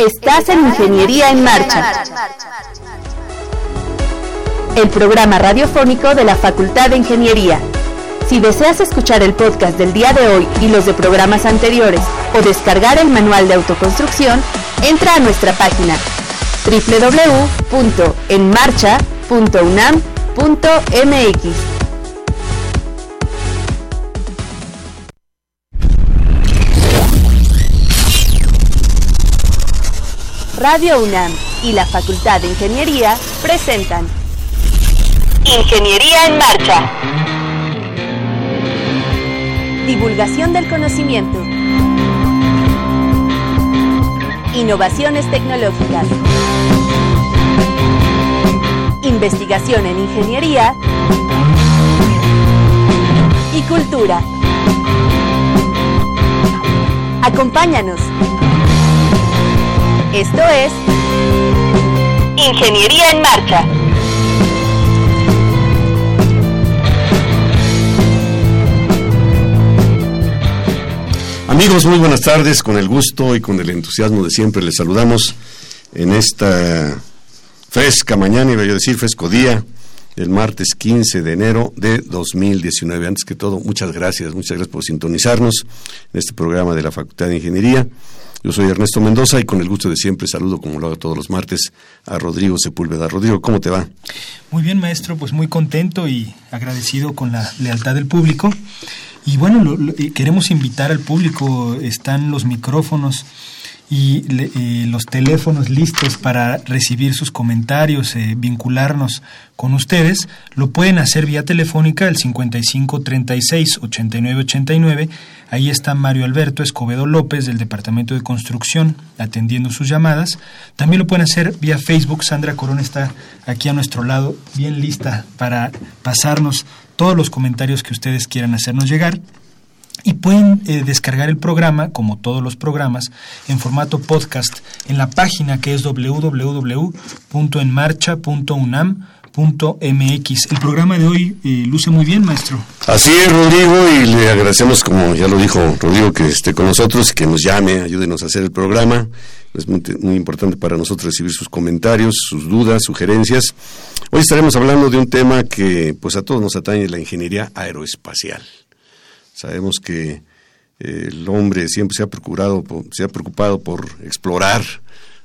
Estás en Ingeniería en Marcha, el programa radiofónico de la Facultad de Ingeniería. Si deseas escuchar el podcast del día de hoy y los de programas anteriores o descargar el manual de autoconstrucción, entra a nuestra página www.enmarcha.unam.mx. Radio UNAM y la Facultad de Ingeniería presentan Ingeniería en Marcha. Divulgación del conocimiento. Innovaciones tecnológicas. Investigación en ingeniería. Y cultura. Acompáñanos. Esto es Ingeniería en Marcha. Amigos, muy buenas tardes. Con el gusto y con el entusiasmo de siempre les saludamos en esta fresca mañana, iba a decir fresco día, el martes 15 de enero de 2019. Antes que todo, muchas gracias, muchas gracias por sintonizarnos en este programa de la Facultad de Ingeniería. Yo soy Ernesto Mendoza y con el gusto de siempre saludo, como lo hago todos los martes, a Rodrigo Sepúlveda. Rodrigo, ¿cómo te va? Muy bien, maestro, pues muy contento y agradecido con la lealtad del público. Y bueno, queremos invitar al público, están los micrófonos y los teléfonos listos para recibir sus comentarios, eh, vincularnos con ustedes, lo pueden hacer vía telefónica al 55 36 89 89. Ahí está Mario Alberto Escobedo López del Departamento de Construcción atendiendo sus llamadas. También lo pueden hacer vía Facebook. Sandra Corona está aquí a nuestro lado, bien lista para pasarnos todos los comentarios que ustedes quieran hacernos llegar y pueden eh, descargar el programa, como todos los programas, en formato podcast en la página que es www.enmarcha.unam.mx. El programa de hoy eh, luce muy bien, maestro. Así es, Rodrigo, y le agradecemos, como ya lo dijo Rodrigo, que esté con nosotros, que nos llame, ayúdenos a hacer el programa. Es muy, muy importante para nosotros recibir sus comentarios, sus dudas, sugerencias. Hoy estaremos hablando de un tema que pues a todos nos atañe, la ingeniería aeroespacial. Sabemos que eh, el hombre siempre se ha procurado, se ha preocupado por explorar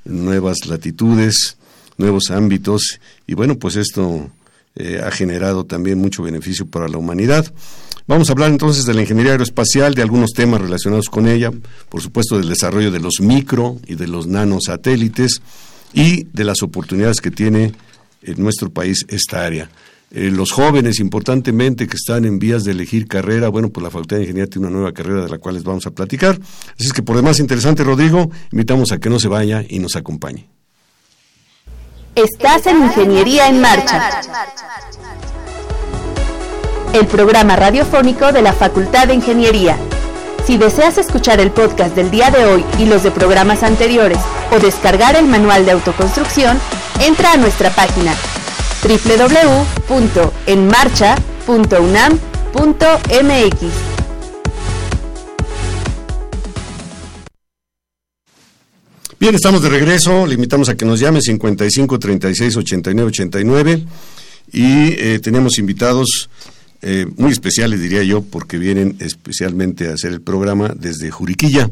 nuevas latitudes, nuevos ámbitos, y bueno, pues esto eh, ha generado también mucho beneficio para la humanidad. Vamos a hablar entonces de la ingeniería aeroespacial, de algunos temas relacionados con ella, por supuesto del desarrollo de los micro y de los nanosatélites y de las oportunidades que tiene en nuestro país esta área. Eh, los jóvenes, importantemente, que están en vías de elegir carrera, bueno, pues la Facultad de Ingeniería tiene una nueva carrera de la cual les vamos a platicar. Así es que por demás interesante, Rodrigo, invitamos a que no se vaya y nos acompañe. Estás en Ingeniería en Marcha, el programa radiofónico de la Facultad de Ingeniería. Si deseas escuchar el podcast del día de hoy y los de programas anteriores o descargar el manual de autoconstrucción, entra a nuestra página www.enmarcha.unam.mx. Bien, estamos de regreso. Le invitamos a que nos llame 55 36 89 89 y eh, tenemos invitados eh, muy especiales, diría yo, porque vienen especialmente a hacer el programa desde Juriquilla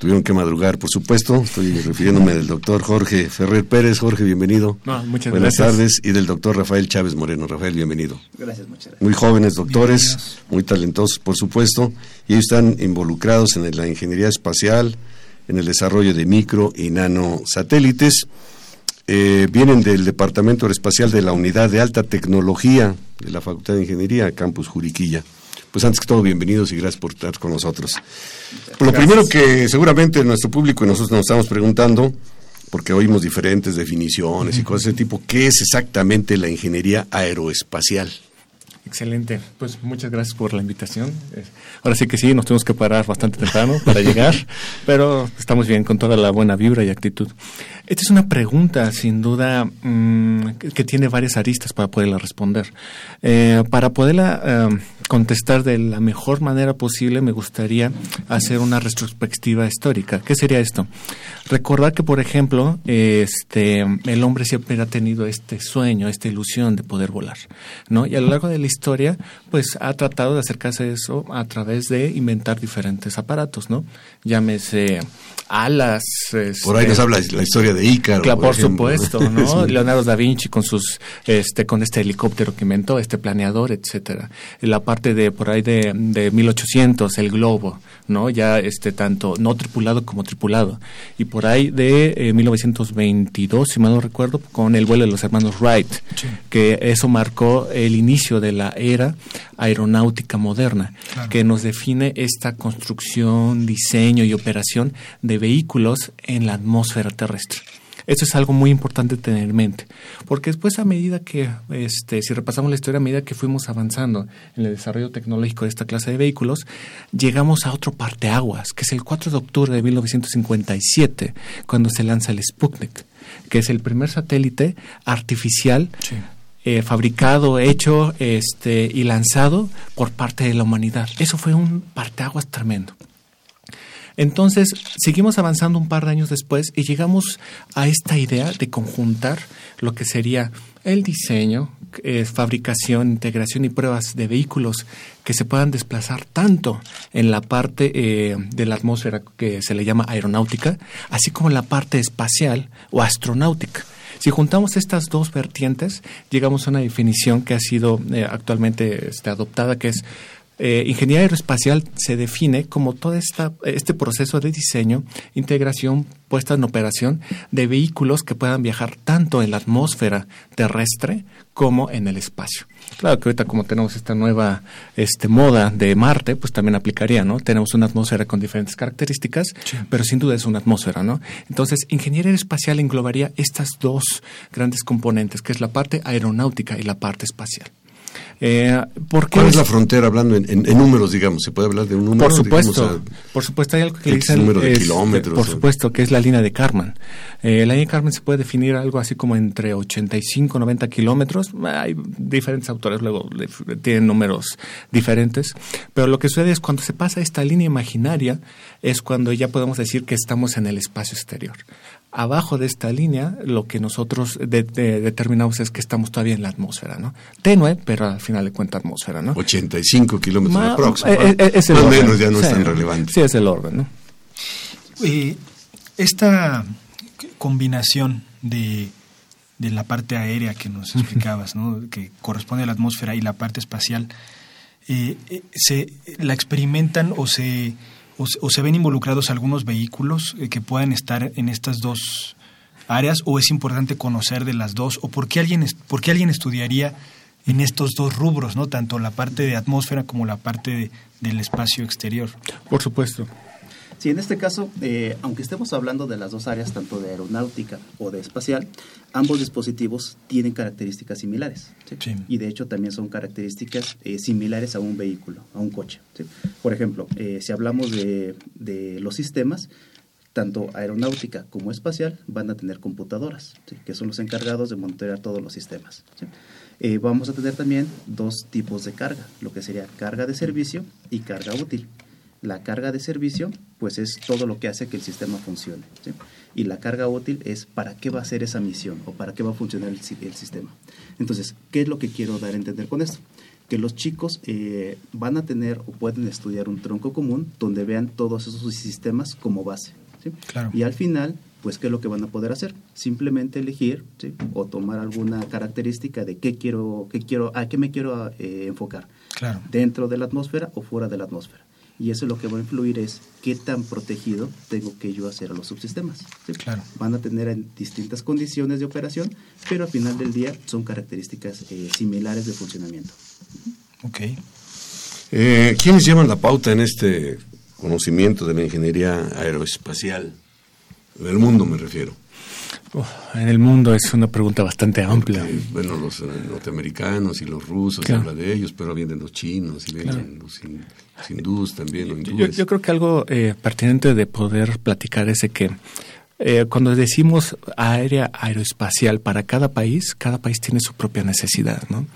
tuvieron que madrugar, por supuesto. Estoy refiriéndome del doctor Jorge Ferrer Pérez. Jorge, bienvenido. muchas Buenas tardes. Y del doctor Rafael Chávez Moreno. Rafael, bienvenido. Gracias, muchas gracias. Muy jóvenes doctores, muy talentosos, por supuesto. Y ellos están involucrados en la ingeniería espacial, en el desarrollo de micro y nano satélites. Eh, vienen del Departamento Aeroespacial de la Unidad de Alta Tecnología de la Facultad de Ingeniería, Campus Juriquilla. Pues antes que todo, bienvenidos y gracias por estar con nosotros. lo primero que seguramente nuestro público y nosotros nos estamos preguntando, porque oímos diferentes definiciones y cosas de ese tipo, ¿qué es exactamente la ingeniería aeroespacial? Excelente, pues muchas gracias por la invitación. Ahora sí que sí, nos tenemos que parar bastante temprano para llegar, pero estamos bien con toda la buena vibra y actitud. Esta es una pregunta, sin duda, mm, que tiene varias aristas para poderla responder. Eh, para poderla eh, contestar de la mejor manera posible, me gustaría hacer una retrospectiva histórica. ¿Qué sería esto? Recordar que, por ejemplo, este, el hombre siempre ha tenido este sueño, esta ilusión de poder volar, ¿no? Y a lo largo de la historia, pues ha tratado de acercarse a eso a través de inventar diferentes aparatos, ¿no? Llámese alas. por ahí nos este, habla la historia de Ícaro. Claro, por, supuesto, ¿no? Leonardo da Vinci con sus, este, con este helicóptero que inventó, este planeador, etcétera. La parte de por ahí de, de 1800, el globo, ¿no? Ya este tanto no tripulado como tripulado. Y por ahí de 1922, eh, si mal no recuerdo, con el vuelo de los hermanos Wright, que eso marcó el inicio de la era aeronáutica moderna, que nos define esta construcción, diseño y operación de vehículos en la atmósfera terrestre. Eso es algo muy importante tener en mente, porque después a medida que, este, si repasamos la historia, a medida que fuimos avanzando en el desarrollo tecnológico de esta clase de vehículos, llegamos a otro parteaguas, que es el 4 de octubre de 1957, cuando se lanza el Sputnik, que es el primer satélite artificial eh, fabricado, hecho este, y lanzado por parte de la humanidad. Eso fue un parteaguas tremendo. Entonces, seguimos avanzando un par de años después y llegamos a esta idea de conjuntar lo que sería el diseño, eh, fabricación, integración y pruebas de vehículos que se puedan desplazar tanto en la parte eh, de la atmósfera que se le llama aeronáutica, así como en la parte espacial o astronáutica. Si juntamos estas dos vertientes, llegamos a una definición que ha sido eh, actualmente este, adoptada, que es eh, ingeniería aeroespacial se define como todo esta, este proceso de diseño, integración, puesta en operación de vehículos que puedan viajar tanto en la atmósfera terrestre como en el espacio. Claro que ahorita como tenemos esta nueva este, moda de Marte, pues también aplicaría, ¿no? Tenemos una atmósfera con diferentes características, pero sin duda es una atmósfera, ¿no? Entonces, ingeniería aeroespacial englobaría estas dos grandes componentes, que es la parte aeronáutica y la parte espacial. Eh, ¿Cuál es la frontera hablando en, números, digamos? ¿Se puede hablar de un número? Por supuesto, por supuesto hay algo que dicen... número de kilómetros. Por supuesto, que es la línea de Karman. Eh, la línea de Karman se puede definir algo así como entre 85 y 90 kilómetros. Hay diferentes autores, luego tienen números diferentes. Pero lo que sucede es cuando se pasa esta línea imaginaria, es cuando ya podemos decir que estamos en el espacio exterior abajo de esta línea lo que nosotros determinamos es que estamos todavía en la atmósfera, ¿no? Tenue, pero al final de cuenta atmósfera, ¿no? 85 kilómetros aproximadamente. Eh, eh, es, el menos ya no es tan relevante. Sí, es el orden, ¿no? esta combinación de, de la parte aérea que nos explicabas, ¿no? que corresponde a la atmósfera y la parte espacial, eh, se la experimentan o se o, se ven involucrados algunos vehículos eh, que puedan estar en estas dos áreas o es importante conocer de las dos o por qué alguien, por qué alguien estudiaría en estos dos rubros, ¿no? tanto la parte de atmósfera como la parte del espacio exterior. Por supuesto. Sí, en este caso, eh, aunque estemos hablando de las dos áreas, tanto de aeronáutica o de espacial, ambos dispositivos tienen características similares. Y de hecho también son características eh, similares a un vehículo, a un coche. Por ejemplo, eh, si hablamos de, de, los sistemas, tanto aeronáutica como espacial van a tener computadoras, que son los encargados de monitorear todos los sistemas. vamos a tener también dos tipos de carga, lo que sería carga de servicio y carga útil. La carga de servicio, pues es todo lo que hace que el sistema funcione. Y la carga útil es para qué va a ser esa misión o para qué va a funcionar el, sistema. Entonces, ¿qué es lo que quiero dar a entender con esto? Que los chicos eh, van a tener o pueden estudiar un tronco común donde vean todos esos sistemas como base. Y al final, pues, ¿qué es lo que van a poder hacer? Simplemente elegir o tomar alguna característica de qué quiero, qué quiero, a qué me quiero eh, enfocar. Dentro de la atmósfera o fuera de la atmósfera y eso lo que va a influir es qué tan protegido tengo que yo hacer a los subsistemas. Claro. Van a tener en distintas condiciones de operación, pero al final del día son características eh, similares de funcionamiento. Ok. Eh, ¿Quiénes llevan la pauta en este conocimiento de la ingeniería aeroespacial? Del mundo me refiero en el mundo es una pregunta bastante amplia. bueno, los eh, norteamericanos y los rusos se habla de ellos, pero vienen los chinos y vienen los hindús también. yo, yo, creo que algo eh, pertinente de poder platicar es que eh, cuando decimos área aeroespacial para cada país, cada país tiene su propia necesidad, ¿no?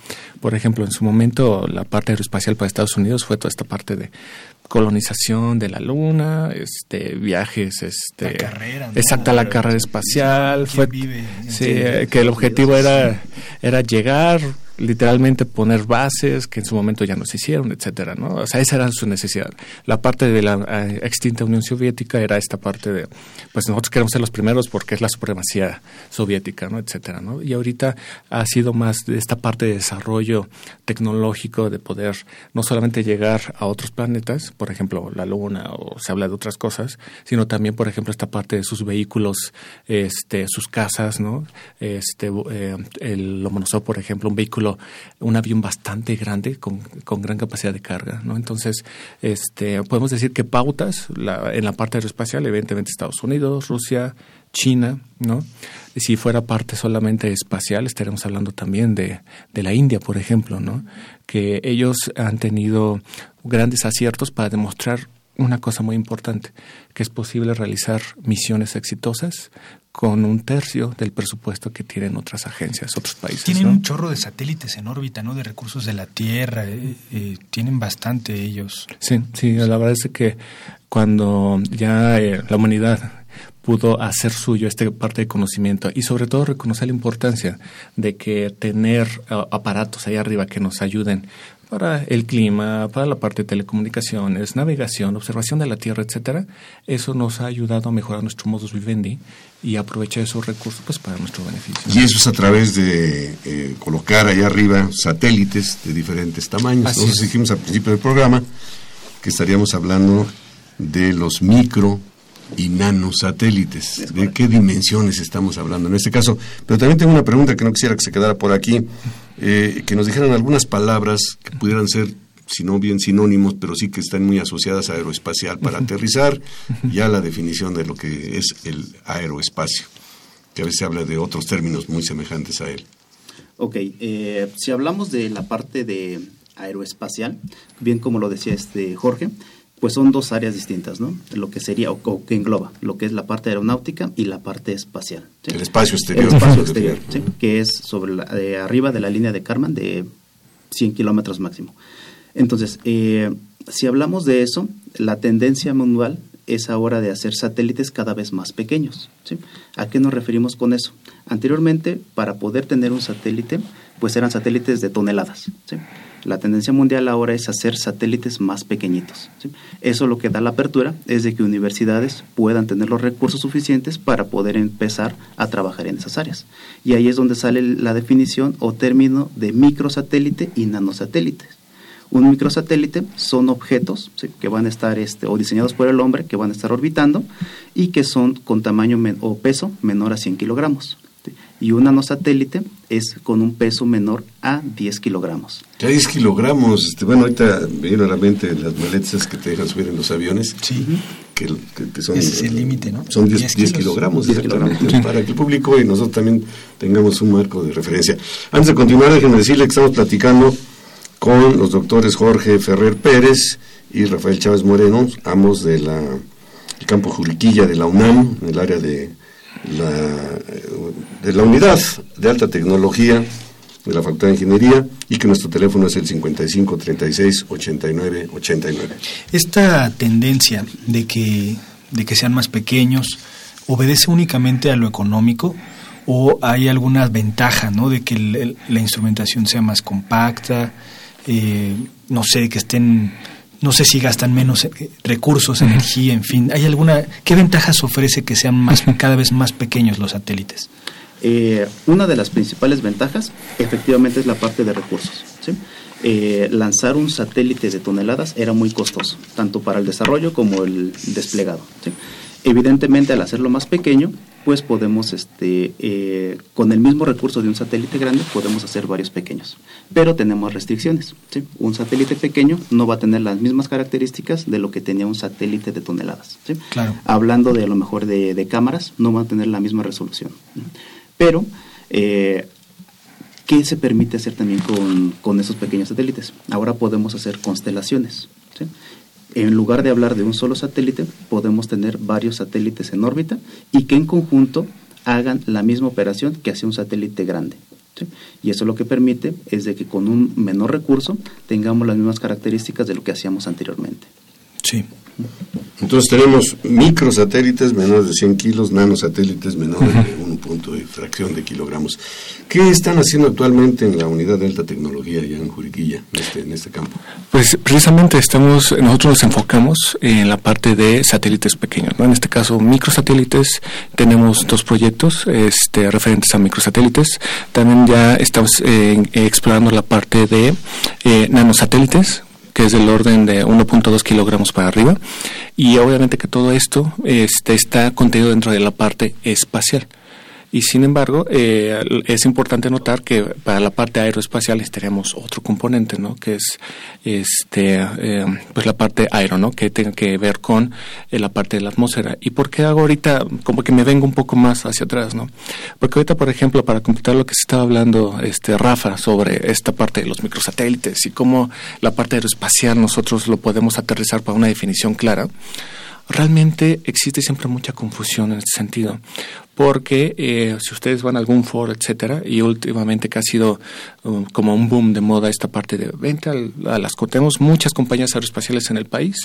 Por ejemplo, en su momento la parte aeroespacial para Estados Unidos fue toda esta parte de colonización de la luna, este viajes, este la carrera, exacta la carrera espacial, fue sí, que el objetivo era era llegar literalmente poner bases que en su momento ya no se hicieron, etcétera, ¿no? O sea, esa era su necesidad. La parte de la eh, extinta Unión Soviética era esta parte de, pues nosotros queremos ser los primeros porque es la supremacía soviética, ¿no? Etcétera, ¿no? Y ahorita ha sido más de esta parte de desarrollo tecnológico de poder no solamente llegar a otros planetas, por ejemplo, la Luna o se habla de otras cosas, sino también, por ejemplo, esta parte de sus vehículos, este, sus casas, ¿no? Este, eh, el Lomonosov, por ejemplo, un vehículo un avión bastante grande con, gran capacidad de carga, ¿no? Entonces, este, podemos decir que pautas en la parte aeroespacial, evidentemente Estados Unidos, Rusia, China, ¿no? Y si fuera parte solamente espacial, estaremos hablando también de, de la India, por ejemplo, ¿no? Que ellos han tenido grandes aciertos para demostrar una cosa muy importante, que es posible realizar misiones exitosas con un tercio del presupuesto que tienen otras agencias, otros países. Tienen un chorro de satélites en órbita, ¿no? De recursos de la Tierra, eh, eh, tienen bastante ellos. Sí, sí, la verdad es que cuando ya eh, la humanidad pudo hacer suyo esta parte de conocimiento y sobre todo reconocer la importancia de que tener aparatos ahí arriba que nos ayuden para el clima, para la parte de telecomunicaciones, navegación, observación de la Tierra, etcétera, eso nos ha ayudado a mejorar nuestro modus vivendi y aprovechar esos recursos pues para nuestro beneficio. Y eso es a través de eh, colocar allá arriba satélites de diferentes tamaños. Nosotros dijimos al principio del programa que estaríamos hablando de los micro y nanosatélites. ¿De qué dimensiones estamos hablando en este caso? Pero también tengo una pregunta que no quisiera que se quedara por aquí, eh, que nos dijeran algunas palabras que pudieran ser, si no bien sinónimos, pero sí que están muy asociadas a aeroespacial para aterrizar, ya la definición de lo que es el aeroespacio, que a veces se habla de otros términos muy semejantes a él. Ok, eh, si hablamos de la parte de aeroespacial, bien como lo decía este Jorge, pues son dos áreas distintas, ¿no? Lo que sería, o, que engloba, lo que es la parte aeronáutica y la parte espacial. El espacio exterior. El espacio exterior, ¿sí? que es sobre la, de arriba de la línea de Karman de 100 kilómetros máximo. Entonces, eh, si hablamos de eso, la tendencia mundial es ahora de hacer satélites cada vez más pequeños. ¿sí? ¿A qué nos referimos con eso? Anteriormente, para poder tener un satélite, pues eran satélites de toneladas. ¿sí? La tendencia mundial ahora es hacer satélites más pequeñitos. Eso lo que da la apertura es de que universidades puedan tener los recursos suficientes para poder empezar a trabajar en esas áreas. Y ahí es donde sale la definición o término de microsatélite y nanosatélites. Un microsatélite son objetos que van a estar este, o diseñados por el hombre, que van a estar orbitando y que son con tamaño o peso menor a 100 kilogramos y un nanosatélite es con un peso menor a 10 kilogramos. Ya 10 kilogramos, este, bueno, ahorita me viene a la mente las maletas que te dejan subir en los aviones. Sí. Que, son, Ese es el límite, ¿no? Son 10, 10, kilogramos, 10 kilogramos para que el público y nosotros también tengamos un marco de referencia. Antes de continuar, déjenme decirle que estamos platicando con los doctores Jorge Ferrer Pérez y Rafael Chávez Moreno, ambos del campo Juriquilla de la UNAM, en el área de la, de la unidad de alta tecnología de la Facultad de Ingeniería y que nuestro teléfono es el 55 36 89 89. Esta tendencia de que, de que sean más pequeños obedece únicamente a lo económico o hay alguna ventaja ¿no? de que la instrumentación sea más compacta, eh, no sé, que estén no sé si gastan menos eh, recursos, energía, en fin. ¿Hay alguna qué ventajas ofrece que sean más cada vez más pequeños los satélites? Eh, una de las principales ventajas, efectivamente, es la parte de recursos. Eh, lanzar un satélite de toneladas era muy costoso, tanto para el desarrollo como el desplegado. Evidentemente, al hacerlo más pequeño, pues podemos, este, eh, con el mismo recurso de un satélite grande, podemos hacer varios pequeños. Pero tenemos restricciones. Un satélite pequeño no va a tener las mismas características de lo que tenía un satélite de toneladas. Hablando de a lo mejor de, cámaras, no va a tener la misma resolución. Pero, eh, ¿qué se permite hacer también con, con esos pequeños satélites? Ahora podemos hacer constelaciones. En lugar de hablar de un solo satélite, podemos tener varios satélites en órbita y que en conjunto hagan la misma operación que hace un satélite grande. Y eso lo que permite es de que con un menor recurso tengamos las mismas características de lo que hacíamos anteriormente. Sí. Entonces tenemos microsatélites menores de 100 kilos, nanosatélites menores de un punto de fracción de kilogramos. ¿Qué están haciendo actualmente en la unidad de alta tecnología ya en Juriquilla, en este, en este campo? Pues precisamente estamos, nosotros nos enfocamos en la parte de satélites pequeños, ¿no? En este caso, microsatélites, tenemos dos proyectos este, referentes a microsatélites. También ya estamos eh, explorando la parte de eh, nanosatélites, que es del orden de 1.2 kilogramos para arriba. Y obviamente que todo esto este, está contenido dentro de la parte espacial. Y sin embargo, eh, es importante notar que para la parte aeroespacial tenemos otro componente, ¿no? Que es este, eh, pues la parte aero, ¿no? Que tiene que ver con eh, la parte de la atmósfera. ¿Y por qué hago ahorita como que me vengo un poco más hacia atrás, ¿no? Porque ahorita, por ejemplo, para completar lo que se estaba hablando, este, Rafa, sobre esta parte de los microsatélites y cómo la parte aeroespacial nosotros lo podemos aterrizar para una definición clara realmente existe siempre mucha confusión en este sentido, porque eh, si ustedes van a algún foro, etcétera, y últimamente que ha sido um, como un boom de moda esta parte de venta a las tenemos muchas compañías aeroespaciales en el país,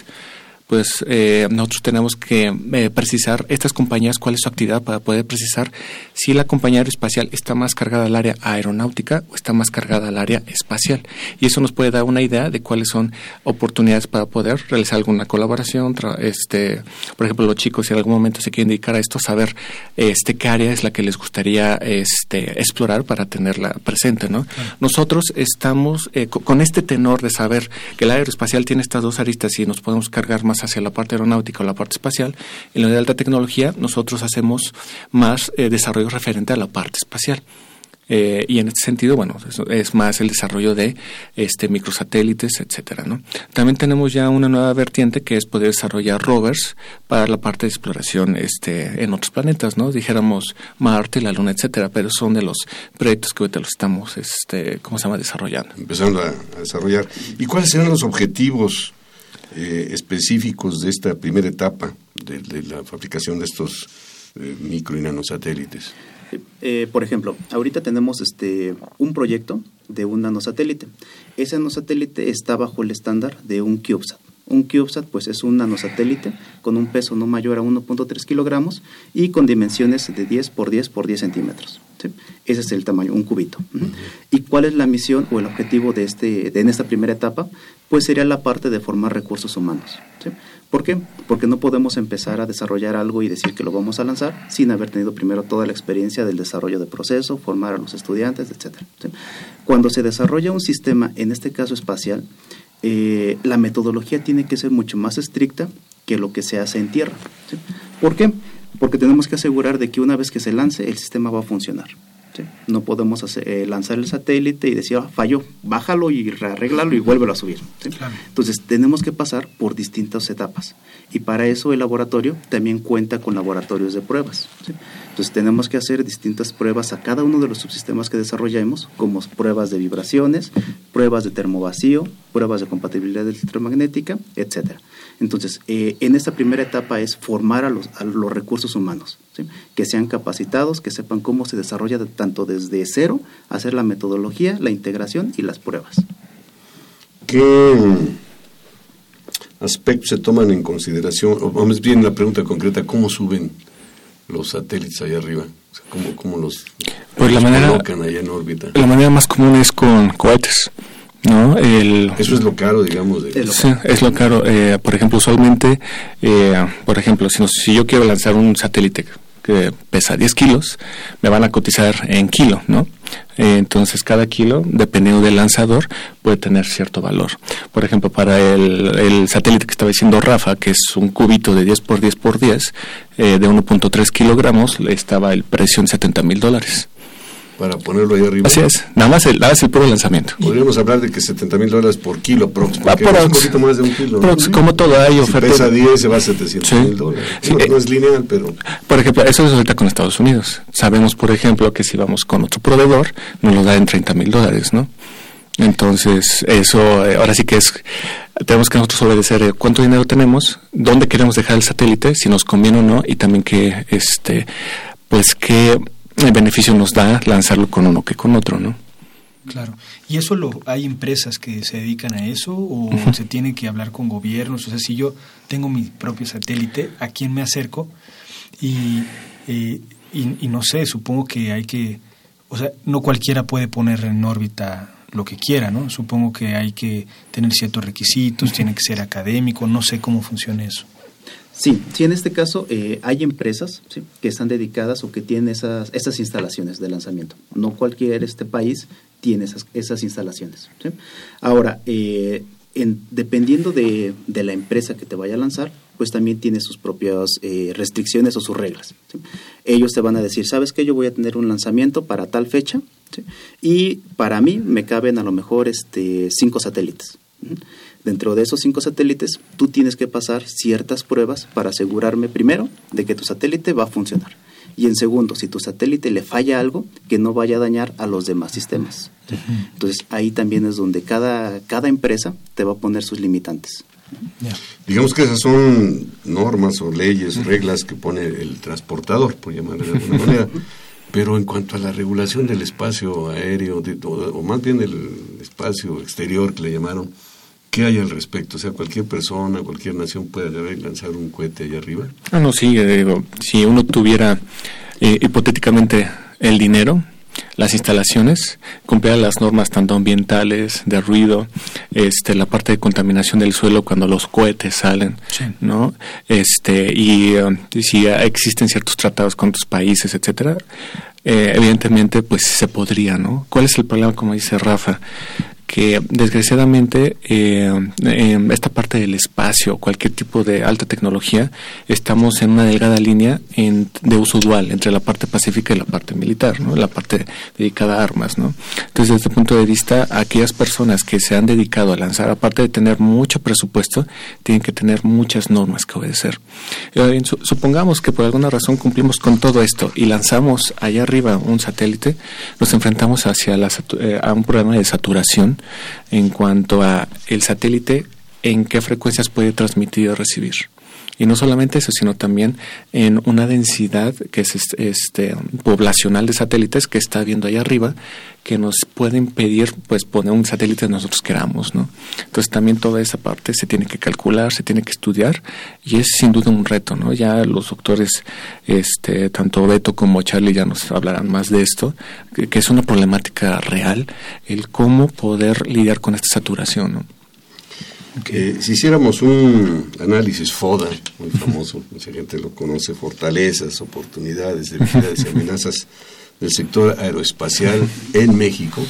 pues eh, nosotros tenemos que eh, precisar estas compañías cuál es su actividad para poder precisar si la compañía aeroespacial está más cargada al área aeronáutica o está más cargada al área espacial. Y eso nos puede dar una idea de cuáles son oportunidades para poder realizar alguna colaboración. este, por ejemplo, los chicos, si en algún momento se quieren dedicar a esto, saber este, qué área es la que les gustaría este, explorar para tenerla presente. ¿no? Nosotros estamos eh, con este tenor de saber que el aeroespacial tiene estas dos aristas y nos podemos cargar más hacia la parte aeronáutica o la parte espacial. En la de alta tecnología nosotros hacemos más eh, desarrollo referente a la parte espacial. Eh, y en este sentido, bueno, es, más el desarrollo de este microsatélites, etcétera, ¿no? También tenemos ya una nueva vertiente que es poder desarrollar rovers para la parte de exploración este, en otros planetas, ¿no? Dijéramos Marte, la Luna, etcétera, pero son de los proyectos que ahorita los estamos, este, ¿cómo se llama?, desarrollando. Empezando a, a desarrollar. ¿Y cuáles serán los objetivos eh, específicos de esta primera etapa de, la fabricación de estos eh, micro y nanosatélites? Eh, por ejemplo, ahorita tenemos este un proyecto de un nanosatélite. Ese nanosatélite está bajo el estándar de un CubeSat. Un CubeSat pues es un nanosatélite con un peso no mayor a 1.3 kilogramos y con dimensiones de 10 por 10 por 10 centímetros. Ese es el tamaño, un cubito. ¿Y cuál es la misión o el objetivo de, este, de en esta primera etapa? Pues sería la parte de formar recursos humanos. ¿Por qué? Porque no podemos empezar a desarrollar algo y decir que lo vamos a lanzar sin haber tenido primero toda la experiencia del desarrollo de proceso, formar a los estudiantes, etc. Cuando se desarrolla un sistema, en este caso espacial, eh, la metodología tiene que ser mucho más estricta que lo que se hace en tierra. ¿Por qué? porque tenemos que asegurar de que una vez que se lance el sistema va a funcionar. No podemos eh, lanzar el satélite y decir, ah, falló, bájalo y arréglalo y vuélvelo a subir. Entonces tenemos que pasar por distintas etapas y para eso el laboratorio también cuenta con laboratorios de pruebas. Entonces tenemos que hacer distintas pruebas a cada uno de los subsistemas que desarrollamos, como pruebas de vibraciones, pruebas de termovacío, pruebas de compatibilidad electromagnética, etcétera. Entonces, eh, en esta primera etapa es formar a los, recursos humanos, que sean capacitados, que sepan cómo se desarrolla tanto desde cero, hacer la metodología, la integración y las pruebas. ¿Qué aspectos se toman en consideración? O bien la pregunta concreta, ¿cómo suben los satélites allá arriba? ¿cómo, los, pues la manera, colocan allá en órbita? La manera más común es con cohetes. ¿no? El, Eso es lo caro, digamos. De... Sí, es lo caro. Eh, por ejemplo, usualmente, eh, por ejemplo, si, si yo quiero lanzar un satélite que pesa 10 kilos, me van a cotizar en kilo, ¿no? Eh, entonces, cada kilo, dependiendo del lanzador, puede tener cierto valor. Por ejemplo, para el, satélite que estaba diciendo Rafa, que es un cubito de 10 por 10 por 10, de 1.3 kilogramos, estaba el precio en 70 mil dólares para ponerlo ahí arriba. Así es, nada más el, nada el puro lanzamiento. Podríamos hablar de que 70 mil dólares por kilo, prox, porque es un poquito más de un kilo. como todo hay si oferta. pesa 10, se va a 700 mil dólares. no, es lineal, pero... Por ejemplo, eso es ahorita con Estados Unidos. Sabemos, por ejemplo, que si vamos con otro proveedor, nos lo da en 30 mil dólares, ¿no? Entonces, eso eh, ahora sí que es, tenemos que nosotros obedecer eh, cuánto dinero tenemos, dónde queremos dejar el satélite, si nos conviene o no, y también que, este, pues qué beneficio nos da lanzarlo con uno que con otro, ¿no? Claro. ¿Y eso lo hay empresas que se dedican a eso o se tiene que hablar con gobiernos? O sea, si yo tengo mi propio satélite, ¿a quién me acerco? Y, eh, y, no sé, supongo que hay que... O sea, no cualquiera puede poner en órbita lo que quiera, ¿no? Supongo que hay que tener ciertos requisitos, tiene que ser académico, no sé cómo funciona eso. Sí, sí, en este caso eh, hay empresas que están dedicadas o que tienen esas, esas instalaciones de lanzamiento. No cualquier este país tiene esas, esas instalaciones. Ahora, eh, en, dependiendo de, de, la empresa que te vaya a lanzar, pues también tiene sus propias eh, restricciones o sus reglas. Ellos te van a decir, ¿sabes qué? Yo voy a tener un lanzamiento para tal fecha y para mí me caben a lo mejor este, cinco satélites. Dentro de esos cinco satélites, tú tienes que pasar ciertas pruebas para asegurarme primero de que tu satélite va a funcionar. Y en segundo, si tu satélite le falla algo, que no vaya a dañar a los demás sistemas. Entonces ahí también es donde cada, cada empresa te va a poner sus limitantes. Digamos que esas son normas o leyes, reglas que pone el transportador, por llamarlo de alguna manera. Pero en cuanto a la regulación del espacio aéreo, o, más bien del espacio exterior que le llamaron, ¿qué hay al respecto? O sea, cualquier persona, cualquier nación puede lanzar un cohete allá arriba. Ah, no, sí, eh, digo, si uno tuviera eh, hipotéticamente el dinero, las instalaciones, cumplir las normas tanto ambientales, de ruido, este, la parte de contaminación del suelo cuando los cohetes salen, ¿no? Este, y um, si existen ciertos tratados con otros países, etcétera, eh, evidentemente, pues se podría, ¿no? ¿Cuál es el problema, como dice Rafa? Que desgraciadamente eh, en esta parte del espacio, cualquier tipo de alta tecnología, estamos en una delgada línea de uso dual entre la parte pacífica y la parte militar, ¿no? la parte dedicada a armas. ¿no? Entonces, desde este punto de vista, aquellas personas que se han dedicado a lanzar, aparte de tener mucho presupuesto, tienen que tener muchas normas que obedecer. Eh, supongamos que por alguna razón cumplimos con todo esto y lanzamos allá arriba un satélite, nos enfrentamos hacia la, eh, a un problema de saturación en cuanto a el satélite en qué frecuencias puede transmitir o recibir. Y no solamente eso, sino también en una densidad que es este, poblacional de satélites que está viendo ahí arriba, que nos puede impedir pues poner un satélite que nosotros queramos, ¿no? Entonces también toda esa parte se tiene que calcular, se tiene que estudiar y es sin duda un reto, ¿no? Ya los doctores, este, tanto Beto como Charlie ya nos hablarán más de esto, que, es una problemática real, el cómo poder lidiar con esta saturación, ¿no? Si hiciéramos un análisis FODA, muy famoso, mucha gente lo conoce, fortalezas, oportunidades, debilidades y amenazas del sector aeroespacial en México,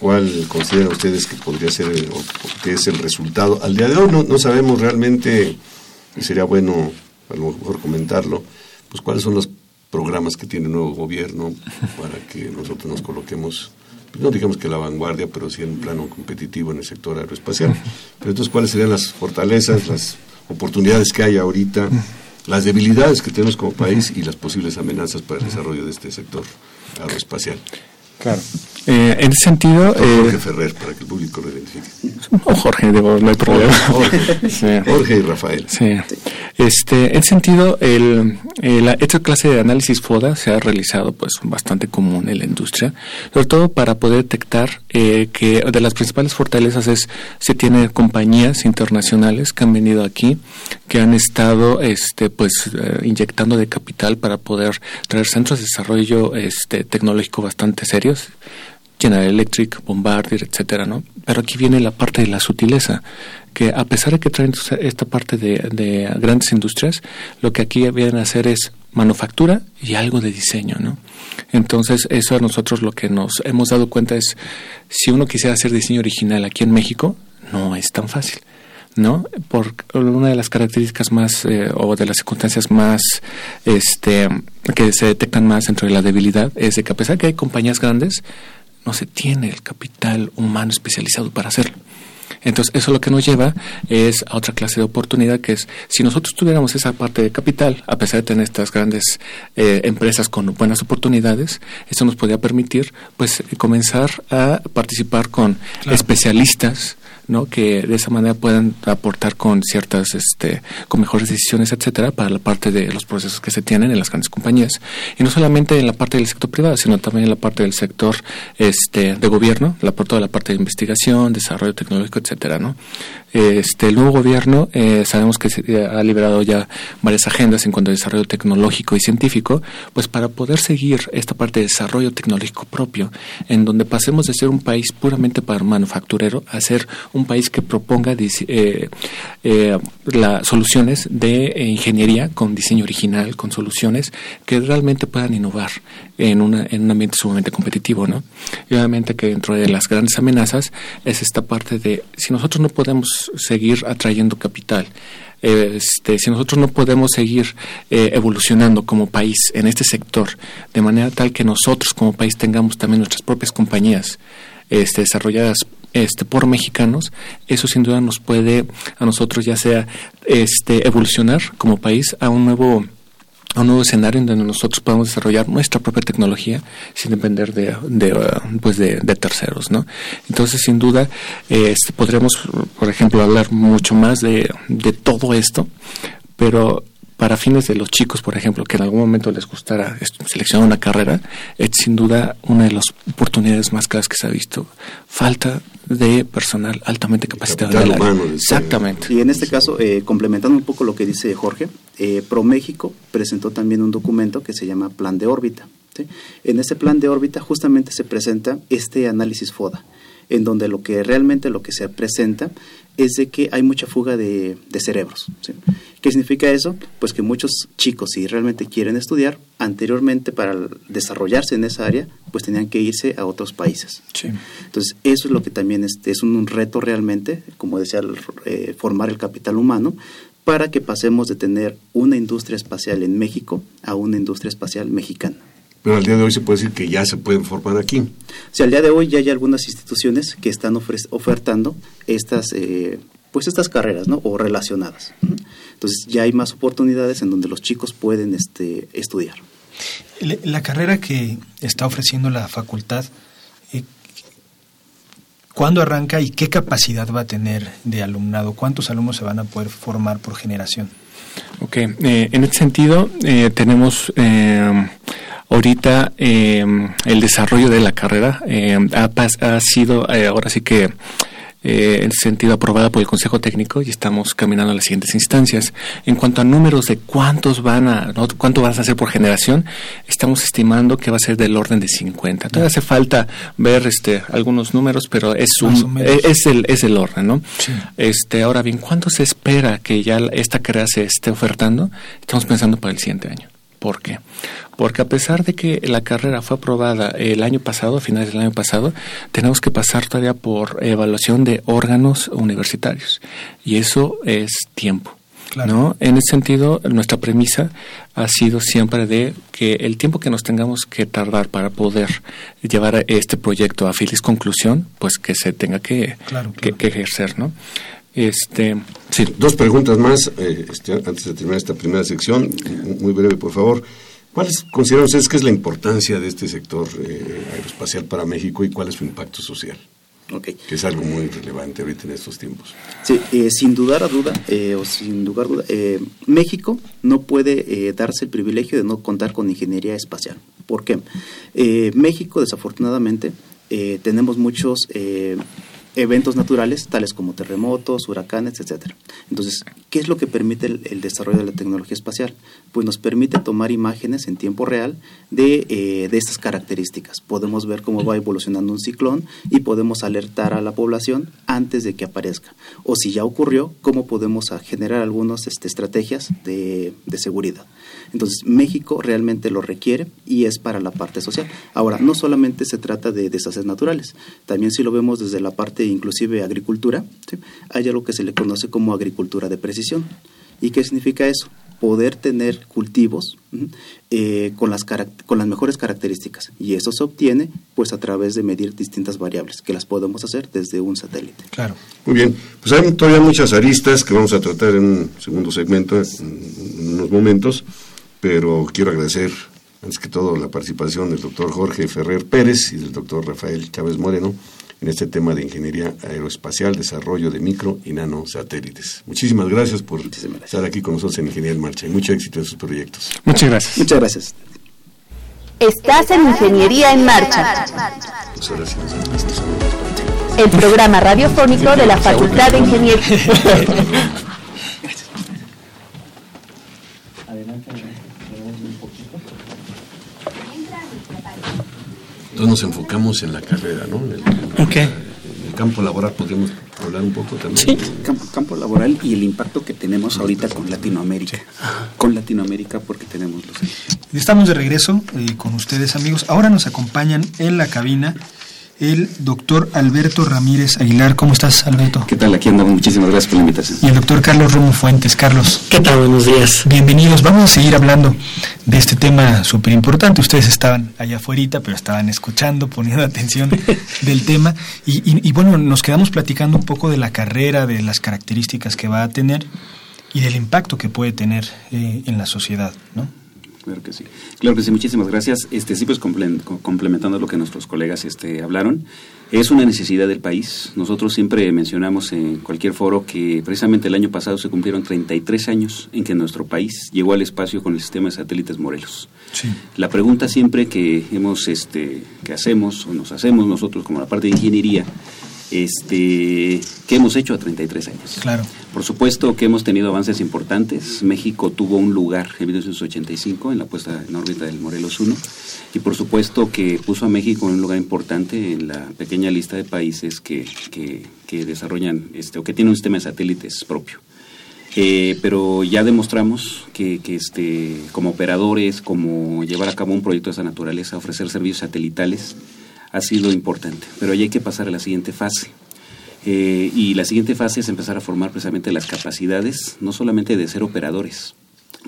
¿cuál consideran ustedes que podría ser o que es el resultado? Al día de hoy no, no sabemos realmente, y sería bueno a lo mejor comentarlo, pues cuáles son los programas que tiene el nuevo gobierno para que nosotros nos coloquemos no digamos que la vanguardia, pero sí en un plano competitivo en el sector aeroespacial. Pero entonces, ¿cuáles serían las fortalezas, las oportunidades que hay ahorita, las debilidades que tenemos como país y las posibles amenazas para el desarrollo de este sector aeroespacial? Claro. Eh, en ese sentido... Jorge eh, Ferrer, para que el público lo identifique. O Jorge, digo, no hay problema. Jorge, y Rafael. Sí. Este, en sentido, el, esta clase de análisis FODA se ha realizado pues bastante común en la industria, sobre todo para poder detectar eh, que de las principales fortalezas es se tiene compañías internacionales que han venido aquí, que han estado este pues inyectando de capital para poder traer centros de desarrollo este tecnológico bastante serios General Electric, Bombardier, etcétera, ¿no? Pero aquí viene la parte de la sutileza, que a pesar de que traen esta parte de, grandes industrias, lo que aquí vienen a hacer es manufactura y algo de diseño, ¿no? Entonces, eso a nosotros lo que nos hemos dado cuenta es, si uno quisiera hacer diseño original aquí en México, no es tan fácil. ¿no? Por una de las características más eh, o de las circunstancias más este que se detectan más dentro de la debilidad es que a pesar de que hay compañías grandes, no se tiene el capital humano especializado para hacerlo. Entonces, eso lo que nos lleva es a otra clase de oportunidad, que es, si nosotros tuviéramos esa parte de capital, a pesar de tener estas grandes eh, empresas con buenas oportunidades, eso nos podría permitir, pues, comenzar a participar con especialistas, ¿no? que de esa manera puedan aportar con ciertas, este, con mejores decisiones, etcétera, para la parte de los procesos que se tienen en las grandes compañías. Y no solamente en la parte del sector privado, sino también en la parte del sector este, de gobierno, la, toda la parte de investigación, desarrollo tecnológico, etcétera, ¿no? Este, el nuevo gobierno eh, sabemos que se, ha liberado ya varias agendas en cuanto a desarrollo tecnológico y científico, pues para poder seguir esta parte de desarrollo tecnológico propio, en donde pasemos de ser un país puramente para manufacturero a ser un país que proponga eh, eh, las soluciones de ingeniería con diseño original, con soluciones que realmente puedan innovar en, una, en un ambiente sumamente competitivo, ¿no? Y obviamente que dentro de las grandes amenazas es esta parte de si nosotros no podemos seguir atrayendo capital, este, si nosotros no podemos seguir eh, evolucionando como país en este sector de manera tal que nosotros como país tengamos también nuestras propias compañías este, desarrolladas este, por mexicanos, eso sin duda nos puede a nosotros ya sea este, evolucionar como país a un nuevo a un nuevo escenario en donde nosotros podamos desarrollar nuestra propia tecnología sin depender de, uh, pues de, terceros, ¿no? Entonces, sin duda, este, podríamos, por ejemplo, hablar mucho más de, de todo esto, pero para fines de los chicos, por ejemplo, que en algún momento les gustara seleccionar una carrera, es sin duda una de las oportunidades más claras que se ha visto. Falta de personal altamente capacitado. Exactamente. Y en este caso, eh, complementando un poco lo que dice Jorge, eh, ProMéxico presentó también un documento que se llama Plan de órbita. En ese plan de órbita justamente se presenta este análisis FODA, en donde lo que realmente lo que se presenta es de que hay mucha fuga de, cerebros. ¿Qué significa eso? Pues que muchos chicos, si realmente quieren estudiar, anteriormente para desarrollarse en esa área, pues tenían que irse a otros países. Entonces, eso es lo que también es, es un, reto realmente, como decía, eh, formar el capital humano para que pasemos de tener una industria espacial en México a una industria espacial mexicana. Pero al día de hoy se puede decir que ya se pueden formar aquí. Sí, al día de hoy ya hay algunas instituciones que están ofertando estas, eh, pues estas carreras, ¿no? O relacionadas. Entonces ya hay más oportunidades en donde los chicos pueden este, estudiar. La carrera que está ofreciendo la facultad, eh, ¿cuándo arranca y qué capacidad va a tener de alumnado? ¿Cuántos alumnos se van a poder formar por generación? Ok, eh, en este sentido tenemos Ahorita em, el desarrollo de la carrera em, ha, ha, sido eh, ahora sí que eh, en sentido aprobada por el Consejo Técnico y estamos caminando a las siguientes instancias. En cuanto a números de cuántos van a, cuánto van a hacer por generación, estamos estimando que va a ser del orden de 50. Todavía hace falta ver este algunos números, pero es un e, es el es el orden, ¿no? Este, ahora bien, ¿cuánto se espera que ya esta carrera se esté ofertando? Estamos pensando para el siguiente año. ¿Por qué? Porque a pesar de que la carrera fue aprobada el año pasado, a finales del año pasado, tenemos que pasar todavía por evaluación de órganos universitarios. Y eso es tiempo. ¿no? En ese sentido, nuestra premisa ha sido siempre de que el tiempo que nos tengamos que tardar para poder llevar este proyecto a feliz conclusión, pues que se tenga que, que ejercer, ¿no? Este, sí, dos preguntas más eh, este, antes de terminar esta primera sección, muy breve por favor. ¿Cuáles consideran ustedes que es la importancia de este sector eh, aeroespacial para México y cuál es su impacto social? Okay. Que es algo muy relevante ahorita en estos tiempos. Sí, eh, sin dudar a duda, o sin dudar duda, México no puede darse el privilegio de no contar con ingeniería espacial. ¿Por qué? México, desafortunadamente, tenemos muchos eventos naturales tales como terremotos, huracanes, etcétera. Entonces, ¿qué es lo que permite el, desarrollo de la tecnología espacial? Pues nos permite tomar imágenes en tiempo real de, eh, de estas características. Podemos ver cómo va evolucionando un ciclón y podemos alertar a la población antes de que aparezca. O si ya ocurrió, cómo podemos generar algunas este, estrategias de, de seguridad. Entonces, México realmente lo requiere y es para la parte social. Ahora, no solamente se trata de desastres naturales, también si lo vemos desde la parte inclusive agricultura, hay algo que se le conoce como agricultura de precisión. ¿Y qué significa eso? poder tener cultivos eh, con, las con las mejores características. Y eso se obtiene pues a través de medir distintas variables, que las podemos hacer desde un satélite. Claro. Muy bien. Pues hay todavía muchas aristas que vamos a tratar en un segundo segmento, en unos momentos, pero quiero agradecer antes que todo la participación del doctor Jorge Ferrer Pérez y del doctor Rafael Chávez Moreno en este tema de ingeniería aeroespacial, desarrollo de micro y nano satélites. Muchísimas gracias por estar aquí con nosotros en Ingeniería en Marcha y mucho éxito en sus proyectos. Muchas gracias. Muchas gracias. Estás en Ingeniería en Marcha. Pues El programa radiofónico de la Facultad de Ingeniería. Entonces nos enfocamos en la carrera, ¿no? En el, campo laboral podríamos hablar un poco también. Sí, campo, laboral y el impacto que tenemos ahorita con Latinoamérica. Con Latinoamérica porque tenemos los... Estamos de regreso eh, con ustedes amigos. Ahora nos acompañan en la cabina el doctor Alberto Ramírez Aguilar. ¿Cómo estás, Alberto? ¿Qué tal? Aquí andamos. Muchísimas gracias por la invitación. Y el doctor Carlos Romo Fuentes. Carlos. ¿Qué tal? Buenos días. Bienvenidos. Vamos a seguir hablando de este tema súper importante. Ustedes estaban allá afuera, pero estaban escuchando, poniendo atención del tema. Y, bueno, nos quedamos platicando un poco de la carrera, de las características que va a tener y del impacto que puede tener eh, en la sociedad, ¿no? Claro que sí. Claro que sí, muchísimas gracias. Este, sí, pues complementando lo que nuestros colegas este, hablaron, es una necesidad del país. Nosotros siempre mencionamos en cualquier foro que precisamente el año pasado se cumplieron 33 años en que nuestro país llegó al espacio con el sistema de satélites Morelos. Sí. La pregunta siempre que hemos, este, que hacemos o nos hacemos nosotros como la parte de ingeniería este, ¿qué hemos hecho a 33 años? Claro. Por supuesto que hemos tenido avances importantes. México tuvo un lugar en 1985 en la puesta en órbita del Morelos 1 y por supuesto que puso a México en un lugar importante en la pequeña lista de países que, que, desarrollan este, o que tienen un sistema de satélites propio. Eh, pero ya demostramos que, que, este, como operadores, como llevar a cabo un proyecto de esa naturaleza, ofrecer servicios satelitales, ha sido importante. Pero ahí hay que pasar a la siguiente fase. Eh, y la siguiente fase es empezar a formar precisamente las capacidades, no solamente de ser operadores,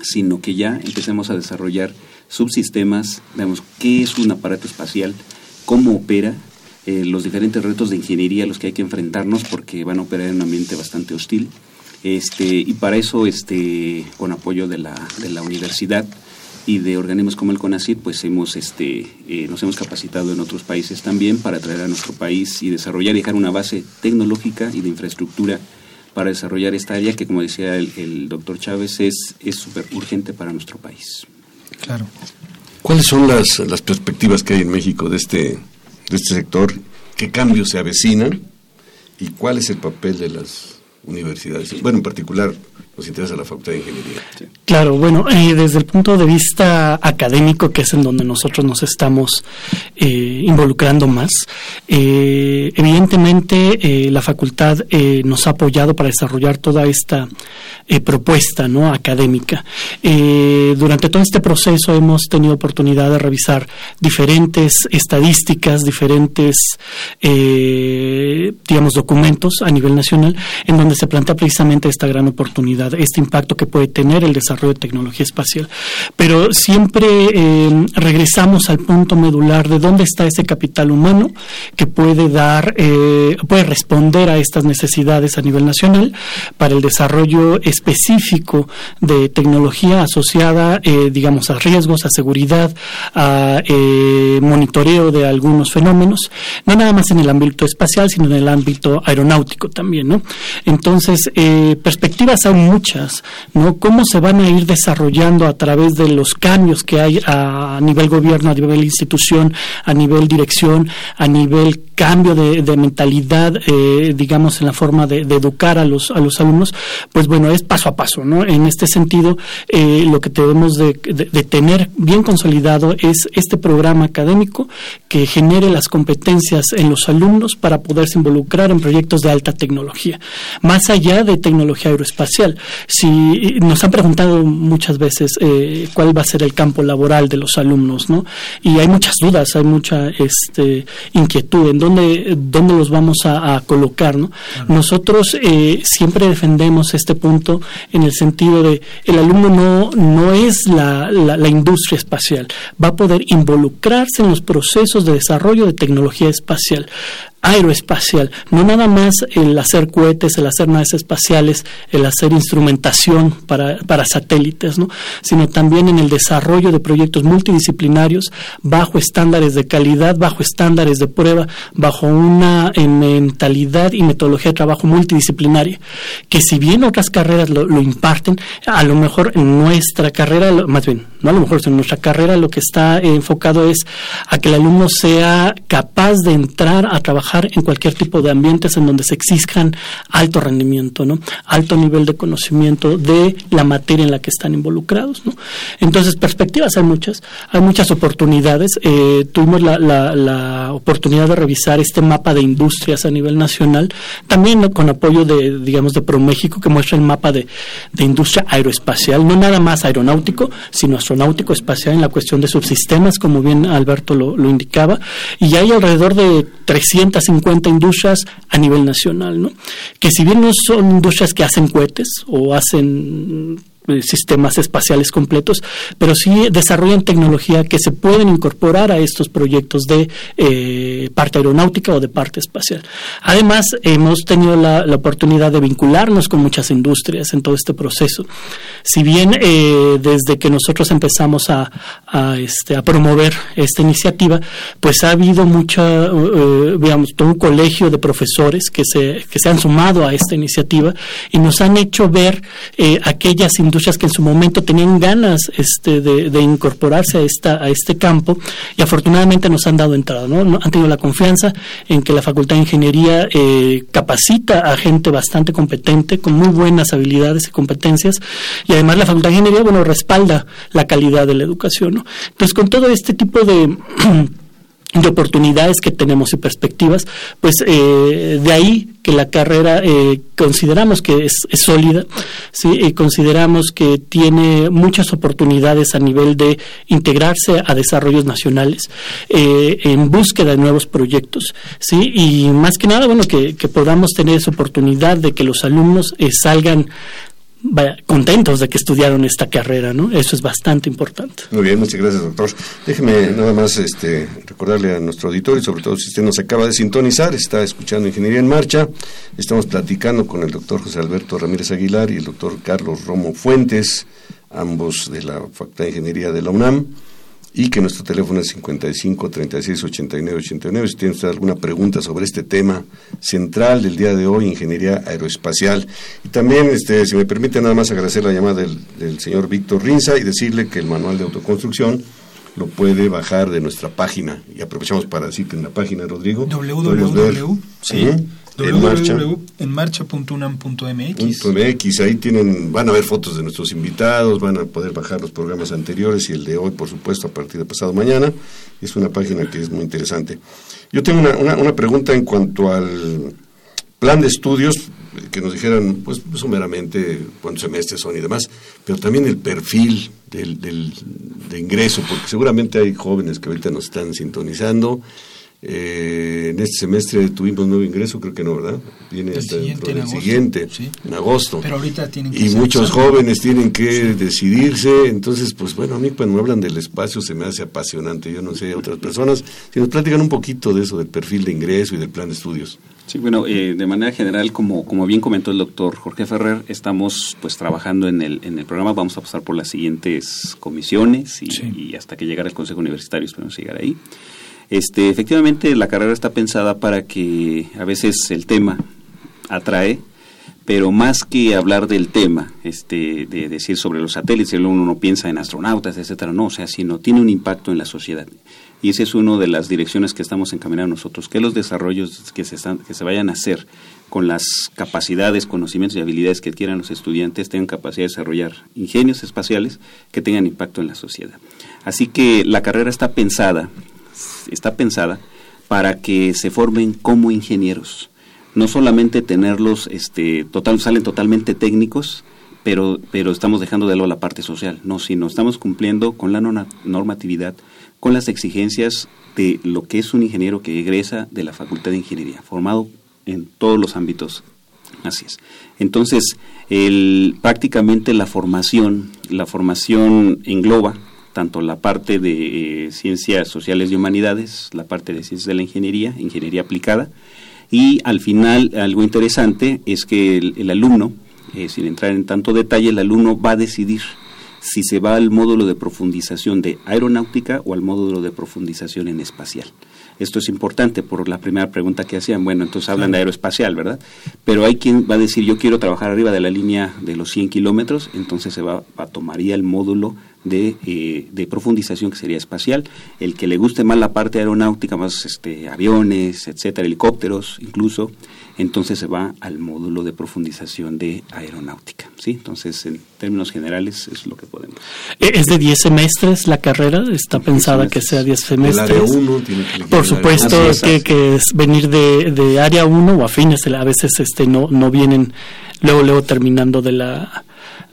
sino que ya empecemos a desarrollar subsistemas, vemos qué es un aparato espacial, cómo opera, eh, los diferentes retos de ingeniería a los que hay que enfrentarnos porque van a operar en un ambiente bastante hostil. Este, y para eso, este, con apoyo de la, de la universidad, y de organismos como el CONACYT, pues hemos, este, eh, nos hemos capacitado en otros países también para traer a nuestro país y desarrollar y dejar una base tecnológica y de infraestructura para desarrollar esta área que, como decía el, doctor Chávez, es súper urgente para nuestro país. Claro. ¿Cuáles son las, las perspectivas que hay en México de este, de este sector? ¿Qué cambios se avecinan? ¿Y cuál es el papel de las universidades? Bueno, en particular, interesa la Facultad de Ingeniería. Claro, bueno, eh, desde el punto de vista académico, que es en donde nosotros nos estamos eh, involucrando más, eh, evidentemente la facultad nos ha apoyado para desarrollar toda esta propuesta no académica. durante todo este proceso hemos tenido oportunidad de revisar diferentes estadísticas, diferentes, digamos, documentos a nivel nacional, en donde se plantea precisamente esta gran oportunidad este impacto que puede tener el desarrollo de tecnología espacial. Pero siempre eh, regresamos al punto medular de dónde está ese capital humano que puede dar, eh, puede responder a estas necesidades a nivel nacional para el desarrollo específico de tecnología asociada, eh, digamos, a riesgos, a seguridad, a monitoreo de algunos fenómenos, no nada más en el ámbito espacial, sino en el ámbito aeronáutico también, ¿no? Entonces, perspectivas aún ¿no? ¿Cómo se van a ir desarrollando a través de los cambios que hay a nivel gobierno, a nivel institución, a nivel dirección, a nivel cambio de, mentalidad, eh, digamos, en la forma de, educar a los, a los alumnos? Pues bueno, es paso a paso, ¿no? En este sentido, eh, lo que debemos de, de tener bien consolidado es este programa académico que genere las competencias en los alumnos para poderse involucrar en proyectos de alta tecnología, más allá de tecnología aeroespacial. Si nos han preguntado muchas veces eh, cuál va a ser el campo laboral de los alumnos, ¿no? Y hay muchas dudas, hay mucha este, inquietud en dónde, dónde los vamos a, colocar. ¿no? Nosotros eh, siempre defendemos este punto en el sentido de el alumno no, no es la, la, industria espacial, va a poder involucrarse en los procesos de desarrollo de tecnología espacial aeroespacial, no nada más el hacer cohetes, el hacer naves espaciales, el hacer instrumentación para, para satélites, ¿no? sino también en el desarrollo de proyectos multidisciplinarios bajo estándares de calidad, bajo estándares de prueba, bajo una eh, mentalidad y metodología de trabajo multidisciplinaria, que si bien otras carreras lo, lo imparten, a lo mejor en nuestra carrera, más bien, no a lo mejor en nuestra carrera lo que está enfocado es a que el alumno sea capaz de entrar a trabajar en cualquier tipo de ambientes en donde se exijan alto rendimiento, ¿no? alto nivel de conocimiento de la materia en la que están involucrados. ¿no? Entonces, perspectivas hay muchas, hay muchas oportunidades. Eh, tuvimos la, oportunidad de revisar este mapa de industrias a nivel nacional, también con apoyo de, digamos, de ProMéxico, que muestra el mapa de, industria aeroespacial, no nada más aeronáutico, sino astronáutico espacial en la cuestión de subsistemas, como bien Alberto lo, indicaba, y hay alrededor de 350 industrias a nivel nacional, ¿no? que si bien no son industrias que hacen cohetes o hacen sistemas espaciales completos, pero sí desarrollan tecnología que se pueden incorporar a estos proyectos de eh, parte aeronáutica o de parte espacial. Además, hemos tenido la, oportunidad de vincularnos con muchas industrias en todo este proceso. Si bien eh, desde que nosotros empezamos a, este, a promover esta iniciativa, pues ha habido mucha, digamos, todo un colegio de profesores que se, que se han sumado a esta iniciativa y nos han hecho ver aquellas industrias que en su momento tenían ganas este, de, incorporarse a, esta, a este campo y afortunadamente nos han dado entrada, ¿no? Han tenido la confianza en que la Facultad de Ingeniería eh, capacita a gente bastante competente, con muy buenas habilidades y competencias y además la Facultad de Ingeniería, bueno, respalda la calidad de la educación, ¿no? Entonces, con todo este tipo de... de oportunidades que tenemos y perspectivas, pues eh, de ahí que la carrera eh, consideramos que es, sólida, ¿sí? consideramos que tiene muchas oportunidades a nivel de integrarse a desarrollos nacionales eh, en búsqueda de nuevos proyectos, ¿sí? y más que nada, bueno, que, podamos tener esa oportunidad de que los alumnos salgan contentos de que estudiaron esta carrera, ¿no? Eso es bastante importante. Muy bien, muchas gracias, doctor. Déjeme nada más este, recordarle a nuestro auditorio, sobre todo si usted nos acaba de sintonizar, está escuchando Ingeniería en Marcha. Estamos platicando con el doctor José Alberto Ramírez Aguilar y el doctor Carlos Romo Fuentes, ambos de la Facultad de Ingeniería de la UNAM y que nuestro teléfono es 55 36 89 89. Si tiene usted alguna pregunta sobre este tema central del día de hoy, ingeniería aeroespacial. Y también, este, si me permite, nada más agradecer la llamada del, señor Víctor Rinza y decirle que el manual de autoconstrucción lo puede bajar de nuestra página. Y aprovechamos para decir que en la página, Rodrigo, www. Sí www.enmarcha.unam.mx. Ahí tienen, van a ver fotos de nuestros invitados, van a poder bajar los programas anteriores y el de hoy, por supuesto, a partir de pasado mañana. Es una página que es muy interesante. Yo tengo una, una, pregunta en cuanto al plan de estudios, que nos dijeran, pues, sumeramente cuántos semestres son y demás, pero también el perfil del, del, de ingreso, porque seguramente hay jóvenes que ahorita nos están sintonizando eh, en este semestre tuvimos nuevo ingreso, creo que no, ¿verdad? Viene del siguiente, en agosto. Pero ahorita tienen que Y muchos jóvenes tienen que decidirse. Entonces, pues bueno, a mí cuando me hablan del espacio se me hace apasionante. Yo no sé, otras personas, si nos platican un poquito de eso, del perfil de ingreso y del plan de estudios. Sí, bueno, eh, de manera general, como, como bien comentó el doctor Jorge Ferrer, estamos pues trabajando en el, en el programa, vamos a pasar por las siguientes comisiones y, y hasta que llegara el Consejo Universitario, esperamos llegar ahí. Este, efectivamente, la carrera está pensada para que a veces el tema atrae, pero más que hablar del tema, este, de decir sobre los satélites, uno no piensa en astronautas, etcétera, no, o sea, sino tiene un impacto en la sociedad. Y esa es una de las direcciones que estamos encaminando nosotros, que los desarrollos que se, están, que se vayan a hacer con las capacidades, conocimientos y habilidades que quieran los estudiantes tengan capacidad de desarrollar ingenios espaciales que tengan impacto en la sociedad. Así que la carrera está pensada está pensada para que se formen como ingenieros. No solamente tenerlos, este, total, salen totalmente técnicos, pero, pero estamos dejando de lado la parte social, no, sino estamos cumpliendo con la normatividad con las exigencias de lo que es un ingeniero que egresa de la Facultad de Ingeniería, formado en todos los ámbitos. Así es. Entonces, el, prácticamente la formación, la formación engloba tanto la parte de eh, ciencias sociales y humanidades, la parte de ciencias de la ingeniería, ingeniería aplicada, y al final algo interesante es que el, alumno, eh, sin entrar en tanto detalle, el alumno va a decidir si se va al módulo de profundización de aeronáutica o al módulo de profundización en espacial. Esto es importante por la primera pregunta que hacían. Bueno, entonces hablan de aeroespacial, ¿verdad? Pero hay quien va a decir, yo quiero trabajar arriba de la línea de los 100 kilómetros, entonces se va, a tomaría el módulo de, eh, de, profundización que sería espacial. El que le guste más la parte aeronáutica, más este, aviones, etcétera, helicópteros incluso, entonces se va al módulo de profundización de aeronáutica. ¿sí? Entonces, en términos generales, es lo que podemos. Eh, ¿Es de 10 semestres la carrera? ¿Está pensada que sea 10 semestres? Uno, tiene que Por supuesto que, que, es venir de, de área 1 o afines, a veces este no, no vienen luego, luego terminando de la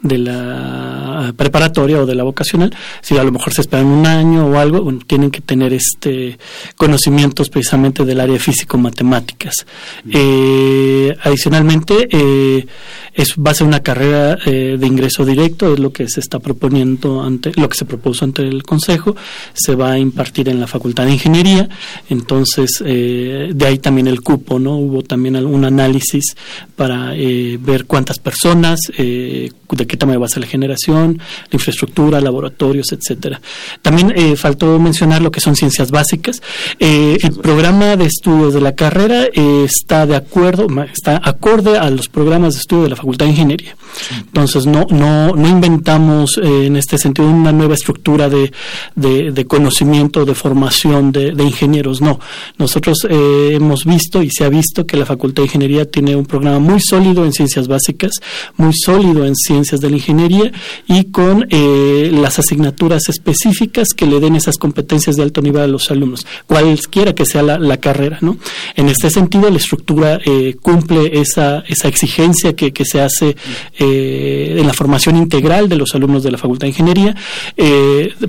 de la preparatoria o de la vocacional, si a lo mejor se esperan un año o algo, bueno, tienen que tener este conocimientos precisamente del área físico-matemáticas. Eh, adicionalmente, eh, es, va a ser una carrera eh, de ingreso directo, es lo que se está proponiendo ante, lo que se propuso ante el Consejo, se va a impartir en la Facultad de Ingeniería, entonces de ahí también el cupo, ¿no? Hubo también algún análisis para ver cuántas personas, de qué tamaño va a ser la generación, la infraestructura, laboratorios, etcétera. También eh, faltó mencionar lo que son ciencias básicas. Eh, el programa de estudios de la carrera eh, está de acuerdo, está acorde a los programas de estudio de la Facultad de Ingeniería. Entonces no no no inventamos en este sentido una nueva estructura de, de, conocimiento, de formación de, de ingenieros. No, nosotros hemos visto y se ha visto que la Facultad de Ingeniería tiene un programa muy sólido en ciencias básicas, muy sólido en ciencias de la ingeniería y con eh, las asignaturas específicas que le den esas competencias de alto nivel a los alumnos, cualquiera que sea la, carrera. ¿no? En este sentido, la estructura eh, cumple esa, esa exigencia que, que se hace eh, en la formación integral de los alumnos de la Facultad de Ingeniería.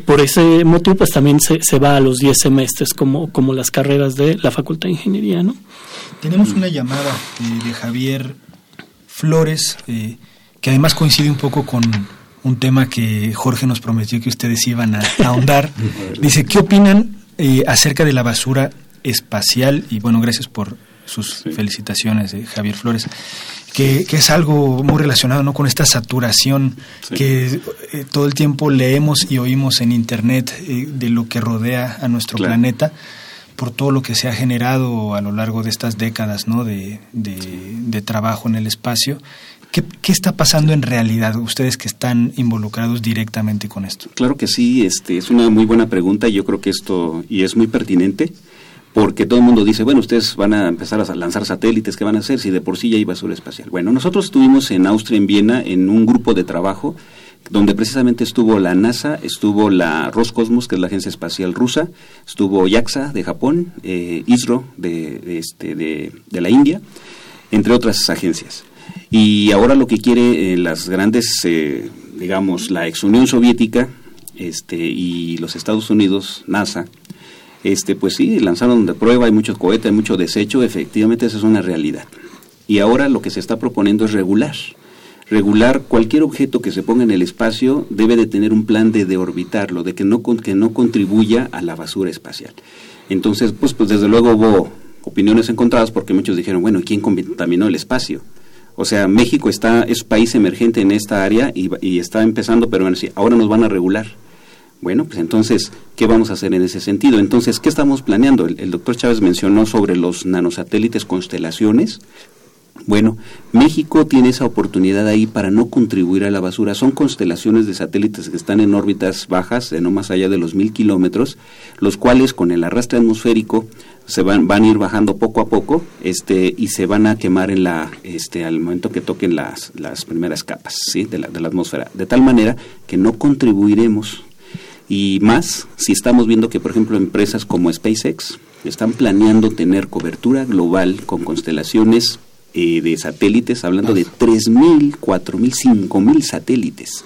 por ese motivo, pues también se, se va a los 10 semestres como, como las carreras de la Facultad de Ingeniería. ¿no? Tenemos una llamada de Javier Flores, que además coincide un poco con un tema que Jorge nos prometió que ustedes iban a, ahondar. Dice, ¿qué opinan eh, acerca de la basura espacial? Y bueno, gracias por sus felicitaciones, de Javier Flores. Que, es algo muy relacionado ¿no? con esta saturación que eh, todo el tiempo leemos y oímos en Internet eh, de lo que rodea a nuestro planeta por todo lo que se ha generado a lo largo de estas décadas ¿no? de, de trabajo en el espacio ¿Qué, está pasando en realidad, ustedes que están involucrados directamente con esto? Claro que sí, este, es una muy buena pregunta y yo creo que esto, y es muy pertinente, porque todo el mundo dice, bueno, ustedes van a empezar a lanzar satélites, ¿qué van a hacer si de por sí ya hay basura espacial? Bueno, nosotros estuvimos en Austria, en Viena, en un grupo de trabajo donde precisamente estuvo la NASA, estuvo la Roscosmos, que es la agencia espacial rusa, estuvo JAXA de Japón, eh, ISRO de, este, de la India, entre otras agencias. Y ahora lo que quiere eh, las grandes, eh, digamos, la ex Unión Soviética este, y los Estados Unidos, NASA, este, pues sí, lanzaron de prueba, hay muchos cohetes, hay mucho desecho, efectivamente esa es una realidad. Y ahora lo que se está proponiendo es regular. Regular cualquier objeto que se ponga en el espacio debe de tener un plan de, de orbitarlo, de que no, que no contribuya a la basura espacial. Entonces, pues, pues desde luego hubo opiniones encontradas porque muchos dijeron, bueno, ¿quién contaminó el espacio? O sea, México está es país emergente en esta área y, está empezando, pero ahora nos van a regular. Bueno, pues entonces, ¿qué vamos a hacer en ese sentido? Entonces, ¿qué estamos planeando? El, doctor Chávez mencionó sobre los nanosatélites constelaciones. Bueno, México tiene esa oportunidad ahí para no contribuir a la basura. Son constelaciones de satélites que están en órbitas bajas, de no más allá de los mil kilómetros, los cuales con el arrastre atmosférico se van, van a ir bajando poco a poco este, y se van a quemar en la, este, al momento que toquen las, las primeras capas ¿sí? de, la, de la atmósfera, de tal manera que no contribuiremos y más si estamos viendo que, por ejemplo, empresas como SpaceX están planeando tener cobertura global con constelaciones eh, de satélites, hablando de 3.000, 4.000, 5.000 satélites.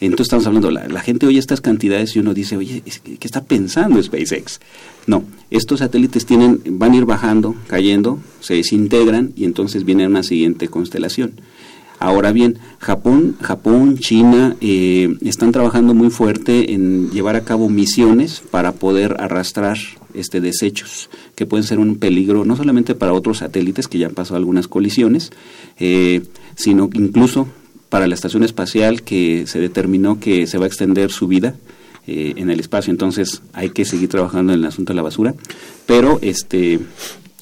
Entonces estamos hablando, la, gente oye estas cantidades y uno dice, oye, ¿qué está pensando SpaceX? No, estos satélites tienen, van a ir bajando, cayendo, se desintegran y entonces viene una siguiente constelación. Ahora bien, Japón, Japón, China eh, están trabajando muy fuerte en llevar a cabo misiones para poder arrastrar este desechos que pueden ser un peligro no solamente para otros satélites que ya han pasado algunas colisiones, eh, sino incluso para la estación espacial que se determinó que se va a extender su vida eh, en el espacio. Entonces hay que seguir trabajando en el asunto de la basura, pero este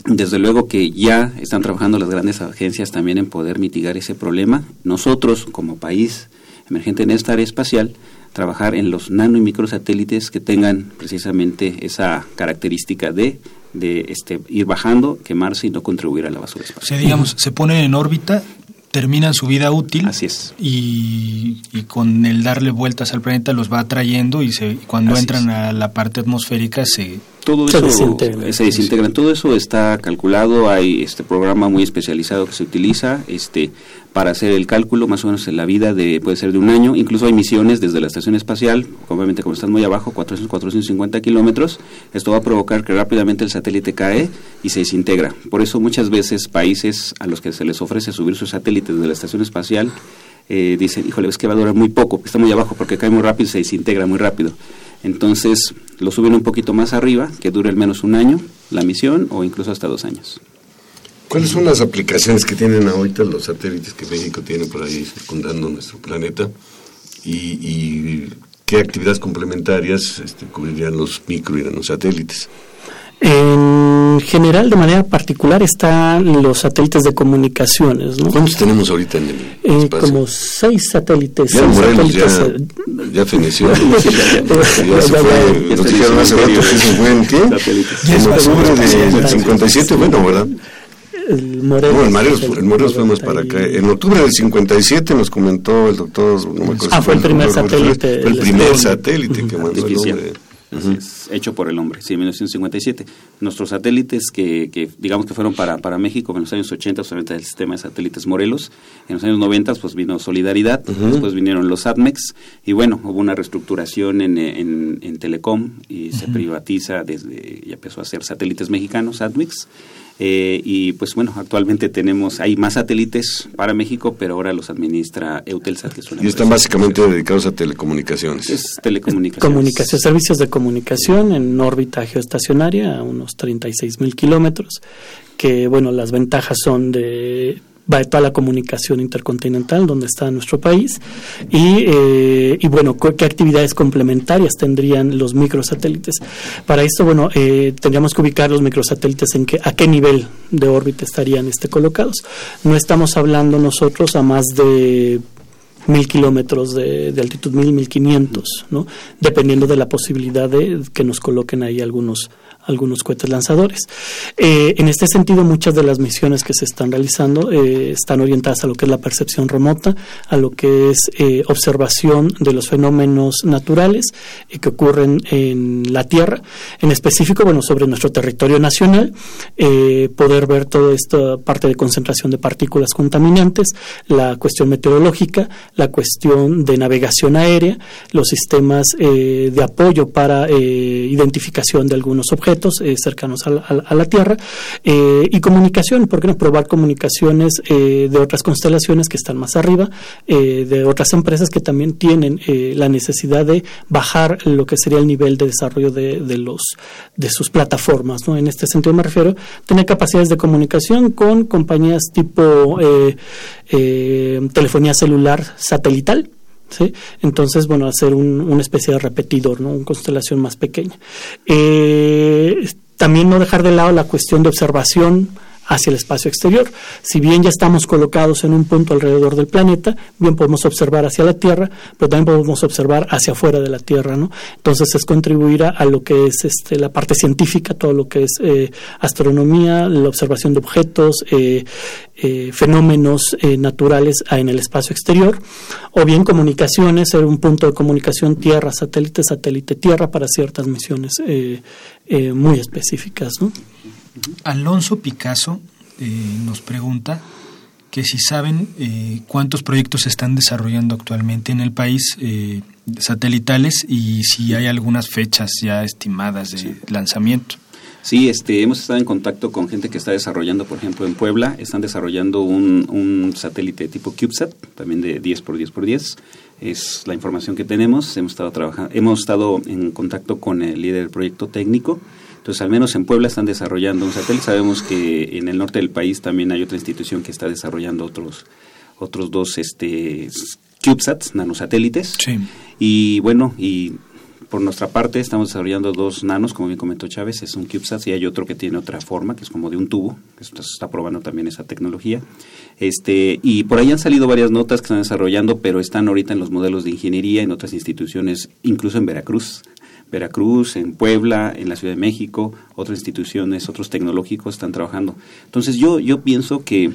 desde luego que ya están trabajando las grandes agencias también en poder mitigar ese problema. Nosotros, como país emergente en esta área espacial, trabajar en los nano y microsatélites que tengan precisamente esa característica de de este, ir bajando, quemarse y no contribuir a la basura espacial. O sea, digamos, se ponen en órbita terminan su vida útil. Así es. Y, con el darle vueltas al planeta los va atrayendo y se, cuando entran a la parte atmosférica se... Todo eso se desintegran. Todo eso está calculado. Hay este programa muy especializado que se utiliza este, para hacer el cálculo, más o menos en la vida de puede ser de un año. Incluso hay misiones desde la estación espacial, obviamente como están muy abajo, 400, 450 kilómetros. Esto va a provocar que rápidamente el satélite cae y se desintegra. Por eso muchas veces países a los que se les ofrece subir sus satélites desde la estación espacial eh, dicen, híjole, es que va a durar muy poco, está muy abajo porque cae muy rápido y se desintegra muy rápido. Entonces lo suben un poquito más arriba, que dure al menos un año la misión o incluso hasta dos años. ¿Cuáles son las aplicaciones que tienen ahorita los satélites que México tiene por ahí circundando nuestro planeta? ¿Y, qué actividades complementarias este, cubrirían los micro y nanosatélites? En general, de manera particular, están los satélites de comunicaciones. ¿no? ¿Cuántos tenemos ahorita en el eh, espacio? como seis satélites. Ya Morelos ya, eh, ya feneció. ya, se fue, nos dijeron hace rato que se fue en qué? En octubre del 57, bueno, ¿verdad? el Morelos. No, el Morelos, el Morelos fuimos para acá. En octubre del 57 nos comentó el doctor, no me acuerdo. Ah, fue el primer satélite. Fue el primer satélite que mandó el hombre es hecho por el hombre, sí, en 1957. Nuestros satélites que, que digamos que fueron para, para México en los años 80, solamente el sistema de satélites Morelos. En los años 90 pues vino Solidaridad, después vinieron los ATMEX y bueno, hubo una reestructuración en, en, en Telecom y se privatiza desde, ya empezó a hacer satélites mexicanos, ATMEX. Eh, y pues bueno, actualmente tenemos, hay más satélites para México, pero ahora los administra Eutelsat, que es una Y están básicamente dedicados a telecomunicaciones. Es telecomunicaciones. Comunicación, servicios de comunicación en órbita geoestacionaria a unos 36 mil kilómetros, que bueno, las ventajas son de va de toda la comunicación intercontinental donde está nuestro país y, eh, bueno, qué actividades complementarias tendrían los microsatélites. Para esto, bueno, eh, tendríamos que ubicar los microsatélites en qué, a qué nivel de órbita estarían este, colocados. No estamos hablando nosotros a más de mil kilómetros de, de, altitud, mil, mil quinientos, ¿no? Dependiendo de la posibilidad de que nos coloquen ahí algunos algunos cohetes lanzadores. Eh, en este sentido, muchas de las misiones que se están realizando eh, están orientadas a lo que es la percepción remota, a lo que es eh, observación de los fenómenos naturales que ocurren en la Tierra, en específico, bueno, sobre nuestro territorio nacional, poder ver toda esta parte de concentración de partículas contaminantes, la cuestión meteorológica, la cuestión de navegación aérea, los sistemas de apoyo para identificación de algunos objetos, eh, cercanos a la, Tierra eh, y comunicación, ¿por qué no probar comunicaciones eh, de otras constelaciones que están más arriba, de otras empresas que también tienen la necesidad de bajar lo que sería el nivel de desarrollo de, de, los de sus plataformas, ¿no? En este sentido me refiero tener capacidades de comunicación con compañías tipo telefonía celular satelital, Entonces, bueno, hacer un, una especie de repetidor, ¿no? Una constelación más pequeña. Eh, también no dejar de lado la cuestión de observación hacia el espacio exterior. Si bien ya estamos colocados en un punto alrededor del planeta, bien podemos observar hacia la Tierra, pero también podemos observar hacia afuera de la Tierra, ¿no? Entonces es contribuir a, lo que es este, la parte científica, todo lo que es eh, astronomía, la observación de objetos, eh, eh, fenómenos naturales en el espacio exterior, o bien comunicaciones, ser un punto de comunicación Tierra, satélite, satélite, Tierra para ciertas misiones muy específicas, ¿no? Alonso Picasso eh, nos pregunta que si saben eh, cuántos proyectos se están desarrollando actualmente en el país eh, satelitales y si hay algunas fechas ya estimadas de lanzamiento. Sí, este, hemos estado en contacto con gente que está desarrollando, por ejemplo, en Puebla, están desarrollando un, un satélite tipo CubeSat, también de 10 por 10 por 10. Es la información que tenemos. Hemos estado trabajando, hemos estado en contacto con el líder del proyecto técnico. Entonces, al menos en Puebla están desarrollando un satélite. Sabemos que en el norte del país también hay otra institución que está desarrollando otros otros dos este CubeSats, nanosatélites. Sí. Y bueno, y por nuestra parte estamos desarrollando dos nanos, como bien comentó Chávez, es un CubeSat y hay otro que tiene otra forma, que es como de un tubo, que se está probando también esa tecnología. Este, y por ahí han salido varias notas que están desarrollando, pero están ahorita en los modelos de ingeniería en otras instituciones, incluso en Veracruz. Veracruz, en Puebla, en la Ciudad de México, otras instituciones, otros tecnológicos están trabajando. Entonces yo, yo pienso que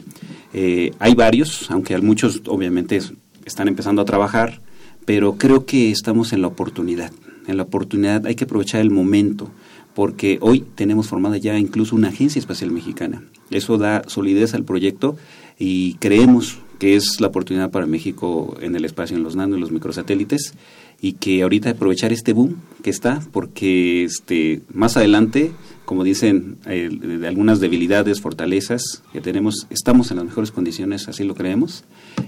eh, hay varios, aunque muchos obviamente están empezando a trabajar, pero creo que estamos en la oportunidad en la oportunidad, hay que aprovechar el momento, porque hoy tenemos formada ya incluso una agencia espacial mexicana. Eso da solidez al proyecto y creemos que es la oportunidad para México en el espacio, en los nano y los microsatélites, y que ahorita aprovechar este boom que está, porque este más adelante, como dicen, eh, de algunas debilidades, fortalezas que tenemos, estamos en las mejores condiciones, así lo creemos,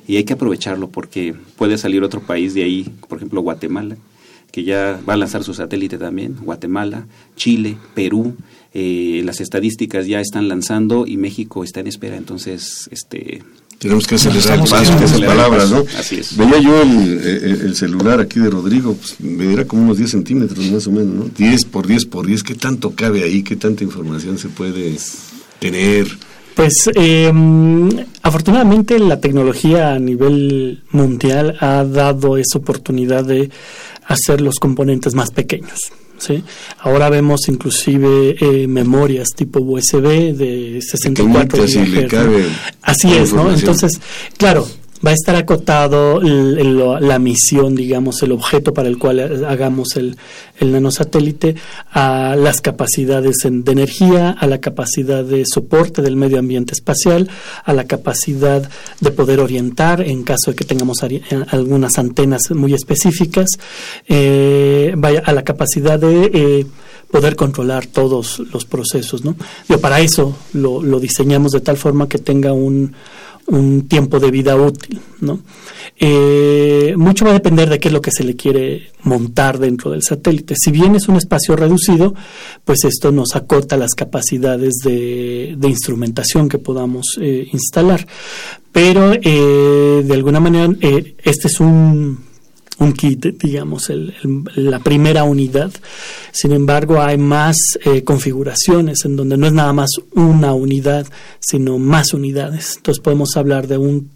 y hay que aprovecharlo porque puede salir otro país de ahí, por ejemplo Guatemala, que ya va a lanzar su satélite también, Guatemala, Chile, Perú, eh, las estadísticas ya están lanzando y México está en espera, entonces este tenemos que acelerar más que esas palabras, ¿no? Así es. Veía yo el, celular aquí de Rodrigo, pues, me era como unos 10 centímetros más o menos, ¿no? 10 por 10 por 10, ¿qué tanto cabe ahí? ¿Qué tanta información se puede tener? Pues eh, afortunadamente la tecnología a nivel mundial ha dado esa oportunidad de hacer los componentes más pequeños. ¿Sí? Ahora vemos inclusive eh, memorias tipo USB de 64 GB. Así es, ¿no? Entonces, claro, va a estar acotado la misión, digamos, el objeto para el cual hagamos el, el nanosatélite a las capacidades de energía, a la capacidad de soporte del medio ambiente espacial, a la capacidad de poder orientar en caso de que tengamos algunas antenas muy específicas, eh, vaya, a la capacidad de eh, poder controlar todos los procesos, ¿no? Para eso lo diseñamos de tal forma que tenga un un tiempo de vida útil, ¿no? Eh, mucho va a depender de qué es lo que se le quiere montar dentro del satélite. Si bien es un espacio reducido, pues esto nos acota las capacidades de, instrumentación que podamos eh, instalar. Pero eh, de alguna manera este es un un kit, digamos, el, la primera unidad. Sin embargo, hay más eh, configuraciones en donde no es nada más una unidad, sino más unidades. Entonces podemos hablar de un,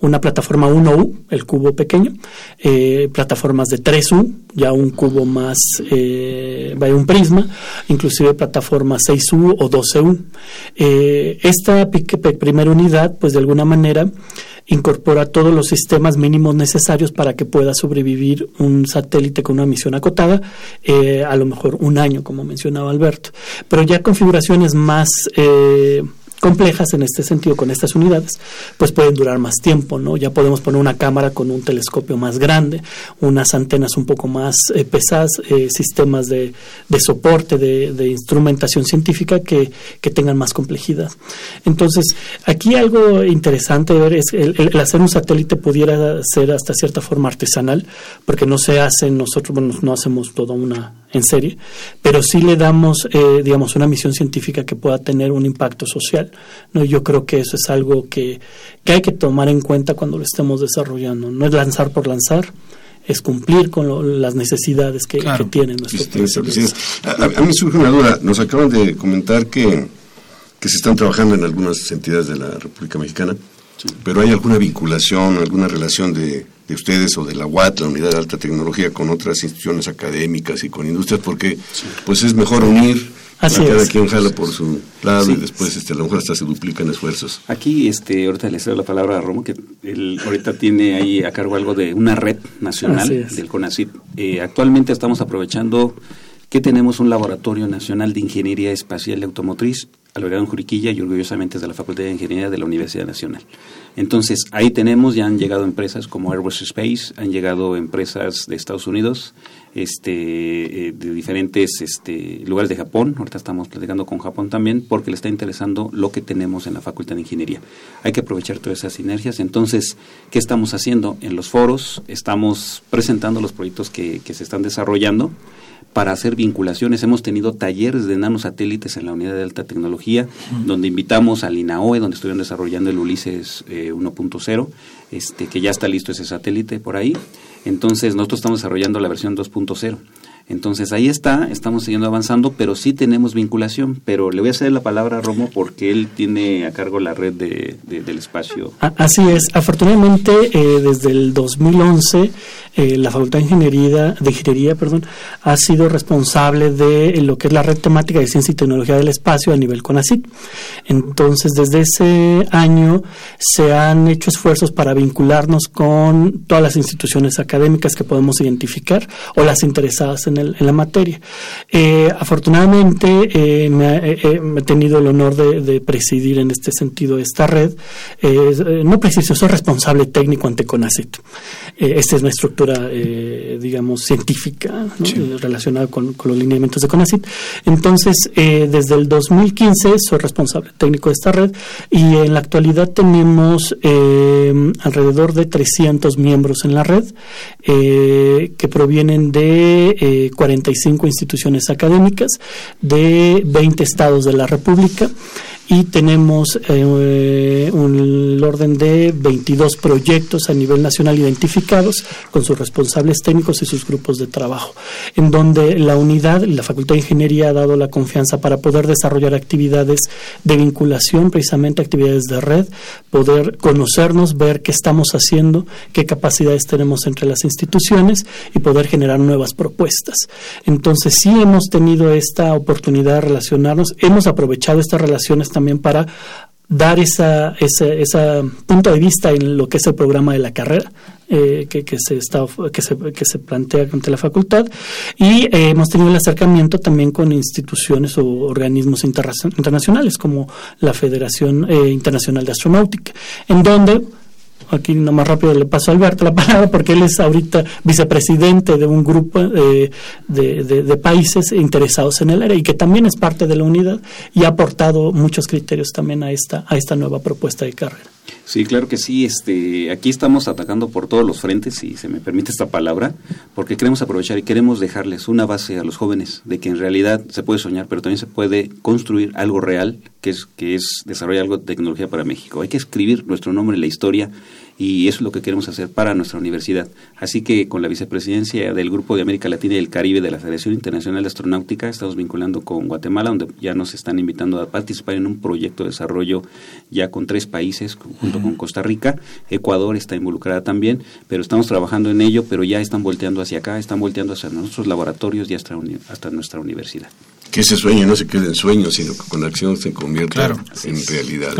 una plataforma 1U, el cubo pequeño, eh, plataformas de 3U, ya un cubo más, eh, vaya un prisma, inclusive plataforma 6U o 12U. Eh, esta primera unidad, pues de alguna manera, incorpora todos los sistemas mínimos necesarios para que pueda sobrevivir un satélite con una misión acotada, eh, a lo mejor un año, como mencionaba Alberto. Pero ya configuraciones más eh, complejas en este sentido con estas unidades, pues pueden durar más tiempo, ¿no? Ya podemos poner una cámara con un telescopio más grande, unas antenas un poco más eh, pesadas, eh, sistemas de, de soporte, de, instrumentación científica que, que, tengan más complejidad. Entonces, aquí algo interesante ver es el, el, hacer un satélite pudiera ser hasta cierta forma artesanal, porque no se hace nosotros, bueno, no hacemos toda una en serie, pero sí le damos, eh, digamos, una misión científica que pueda tener un impacto social. ¿no? Yo creo que eso es algo que, que hay que tomar en cuenta cuando lo estemos desarrollando. No es lanzar por lanzar, es cumplir con las necesidades que, tienen nuestros país. A, a, mí surge una duda. Nos acaban de comentar que, que se están trabajando en algunas entidades de la República Mexicana, pero ¿hay alguna vinculación, alguna relación de de ustedes o de la UAT, la Unidad de Alta Tecnología, con otras instituciones académicas y con industrias, porque pues es mejor unir Así cada quien jala por su lado y después este, a lo mejor hasta se duplican esfuerzos. Aquí, este, ahorita le cedo la palabra a Romo, que él ahorita tiene ahí a cargo algo de una red nacional del CONACYT. Eh, actualmente estamos aprovechando que tenemos un laboratorio nacional de ingeniería espacial y automotriz albergado en Juriquilla y orgullosamente es de la Facultad de Ingeniería de la Universidad Nacional. Entonces, ahí tenemos, ya han llegado empresas como Airbus Space, han llegado empresas de Estados Unidos, este, eh, de diferentes este, lugares de Japón, ahorita estamos platicando con Japón también, porque le está interesando lo que tenemos en la Facultad de Ingeniería. Hay que aprovechar todas esas sinergias. Entonces, ¿qué estamos haciendo? En los foros estamos presentando los proyectos que, que se están desarrollando para hacer vinculaciones. Hemos tenido talleres de nanosatélites en la unidad de alta tecnología, donde invitamos al INAOE, donde estuvieron desarrollando el Ulises 1.0, eh, este, que ya está listo ese satélite por ahí. Entonces, nosotros estamos desarrollando la versión 2.0. Entonces ahí está, estamos siguiendo avanzando, pero sí tenemos vinculación. Pero le voy a ceder la palabra a Romo porque él tiene a cargo la red de, del espacio. Así es, afortunadamente eh, desde el 2011 eh, la Facultad de Ingeniería, de Ingeniería perdón, ha sido responsable de lo que es la red temática de ciencia y tecnología del espacio a nivel CONACYT. Entonces desde ese año se han hecho esfuerzos para vincularnos con todas las instituciones académicas que podemos identificar o las interesadas en en, la materia. Eh, afortunadamente eh, me, he tenido el honor de, presidir en este sentido esta red. Eh, no preciso, soy responsable técnico ante CONACYT. esta es una estructura, digamos, científica relacionada con, los lineamientos de CONACYT. Entonces, desde el 2015 soy responsable técnico de esta red y en la actualidad tenemos alrededor de 300 miembros en la red que provienen de 45 instituciones académicas de 20 estados de la República y tenemos eh, un orden de 22 proyectos a nivel nacional identificados con sus responsables técnicos y sus grupos de trabajo, en donde la unidad, la Facultad de Ingeniería ha dado la confianza para poder desarrollar actividades de vinculación, precisamente actividades de red, poder conocernos, ver qué estamos haciendo, qué capacidades tenemos entre las instituciones y poder generar nuevas propuestas. Entonces, sí hemos tenido esta oportunidad de relacionarnos, hemos aprovechado estas relaciones también para dar esa, ese punto de vista en lo que es el programa de la carrera eh, que, se está que se, que se plantea ante la facultad. Y eh, hemos tenido el acercamiento también con instituciones o organismos internacionales como la Federación eh, Internacional de Astronáutica en donde aquí más rápido le paso a Alberto la palabra porque él es ahorita vicepresidente de un grupo eh, de, de, países interesados en el área y que también es parte de la unidad y ha aportado muchos criterios también a esta, a esta nueva propuesta de carrera. Sí, claro que sí. Este, aquí estamos atacando por todos los frentes, si se me permite esta palabra, porque queremos aprovechar y queremos dejarles una base a los jóvenes de que en realidad se puede soñar, pero también se puede construir algo real, que es que es desarrollar algo de tecnología para México. Hay que escribir nuestro nombre en la historia y eso es lo que queremos hacer para nuestra universidad. Así que con la vicepresidencia del Grupo de América Latina y el Caribe de la Federación Internacional de Astronáutica estamos vinculando con Guatemala, donde ya nos están invitando a participar en un proyecto de desarrollo ya con tres países, junto con Costa Rica. Ecuador está involucrada también, pero estamos trabajando en ello, pero ya están volteando hacia acá, están volteando hacia nuestros laboratorios y hasta, hasta nuestra universidad. Que ese sueño no se quede en sueño, sino que con acción se convierta en realidad.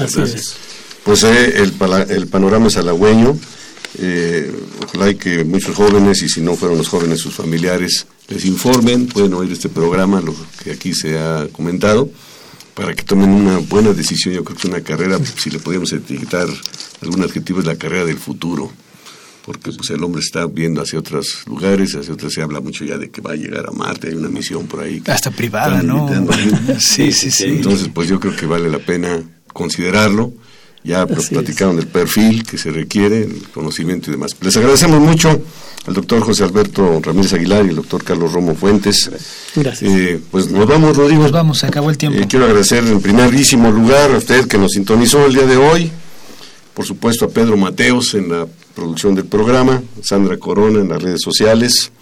Pues eh, el, el, panorama es halagüeño. Eh, ojalá que muchos jóvenes, y si no fueron los jóvenes, sus familiares, les informen, pueden oír este programa, lo que aquí se ha comentado, para que tomen una buena decisión. Yo creo que una carrera, si le podemos etiquetar algún adjetivo, es la carrera del futuro porque pues el hombre está viendo hacia otros lugares, hacia otros se habla mucho ya de que va a llegar a Marte, hay una misión por ahí. Hasta privada, ¿no? sí, sí, sí. Entonces, pues yo creo que vale la pena considerarlo ya platicaron del perfil que se requiere, el conocimiento y demás. Les agradecemos mucho al doctor José Alberto Ramírez Aguilar y al doctor Carlos Romo Fuentes. Gracias. Eh, pues nos vamos, Rodrigo. Nos vamos, se acabó el tiempo. Eh, quiero agradecer en primerísimo lugar a usted que nos sintonizó el día de hoy. Por supuesto a Pedro Mateos en la producción del programa, Sandra Corona en las redes sociales,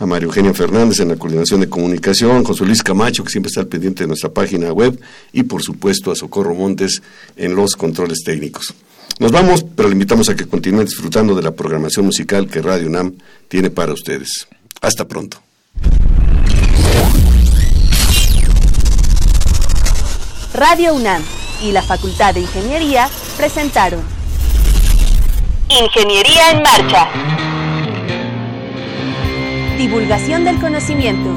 a María Eugenia Fernández en la coordinación de comunicación, José Luis Camacho, que siempre está al pendiente de nuestra página web, y por supuesto a Socorro Montes en los controles técnicos. Nos vamos, pero le invitamos a que continúen disfrutando de la programación musical que Radio UNAM tiene para ustedes. Hasta pronto. Radio UNAM y la Facultad de Ingeniería presentaron Ingeniería en Marcha. Divulgación del conocimiento.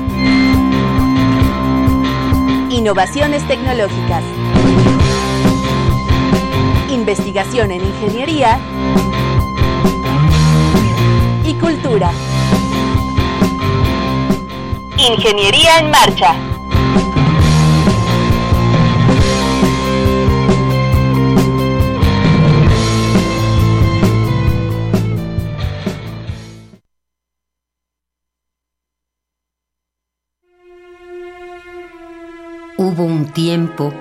Innovaciones tecnológicas. Investigación en ingeniería y cultura. Ingeniería en marcha. Tiempo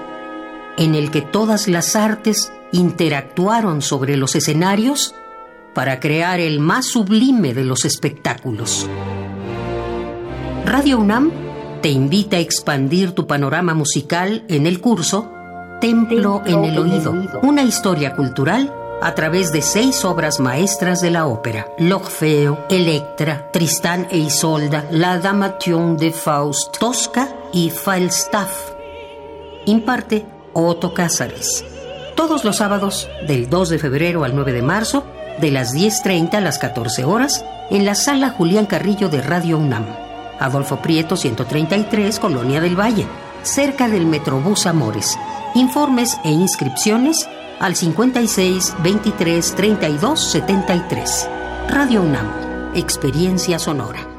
en el que todas las artes interactuaron sobre los escenarios para crear el más sublime de los espectáculos. Radio UNAM te invita a expandir tu panorama musical en el curso Templo, en el oído, una historia cultural a través de seis obras maestras de la ópera: L'Orfeo, Electra, Tristán e Isolda, La Damation de Faust, Tosca y Falstaff. Imparte Otto Cázares. Todos los sábados, del 2 de febrero al 9 de marzo, de las 10.30 a las 14 horas, en la sala Julián Carrillo de Radio UNAM. Adolfo Prieto 133, Colonia del Valle, cerca del Metrobús Amores. Informes e inscripciones al 56 23 32 73. Radio UNAM, Experiencia Sonora.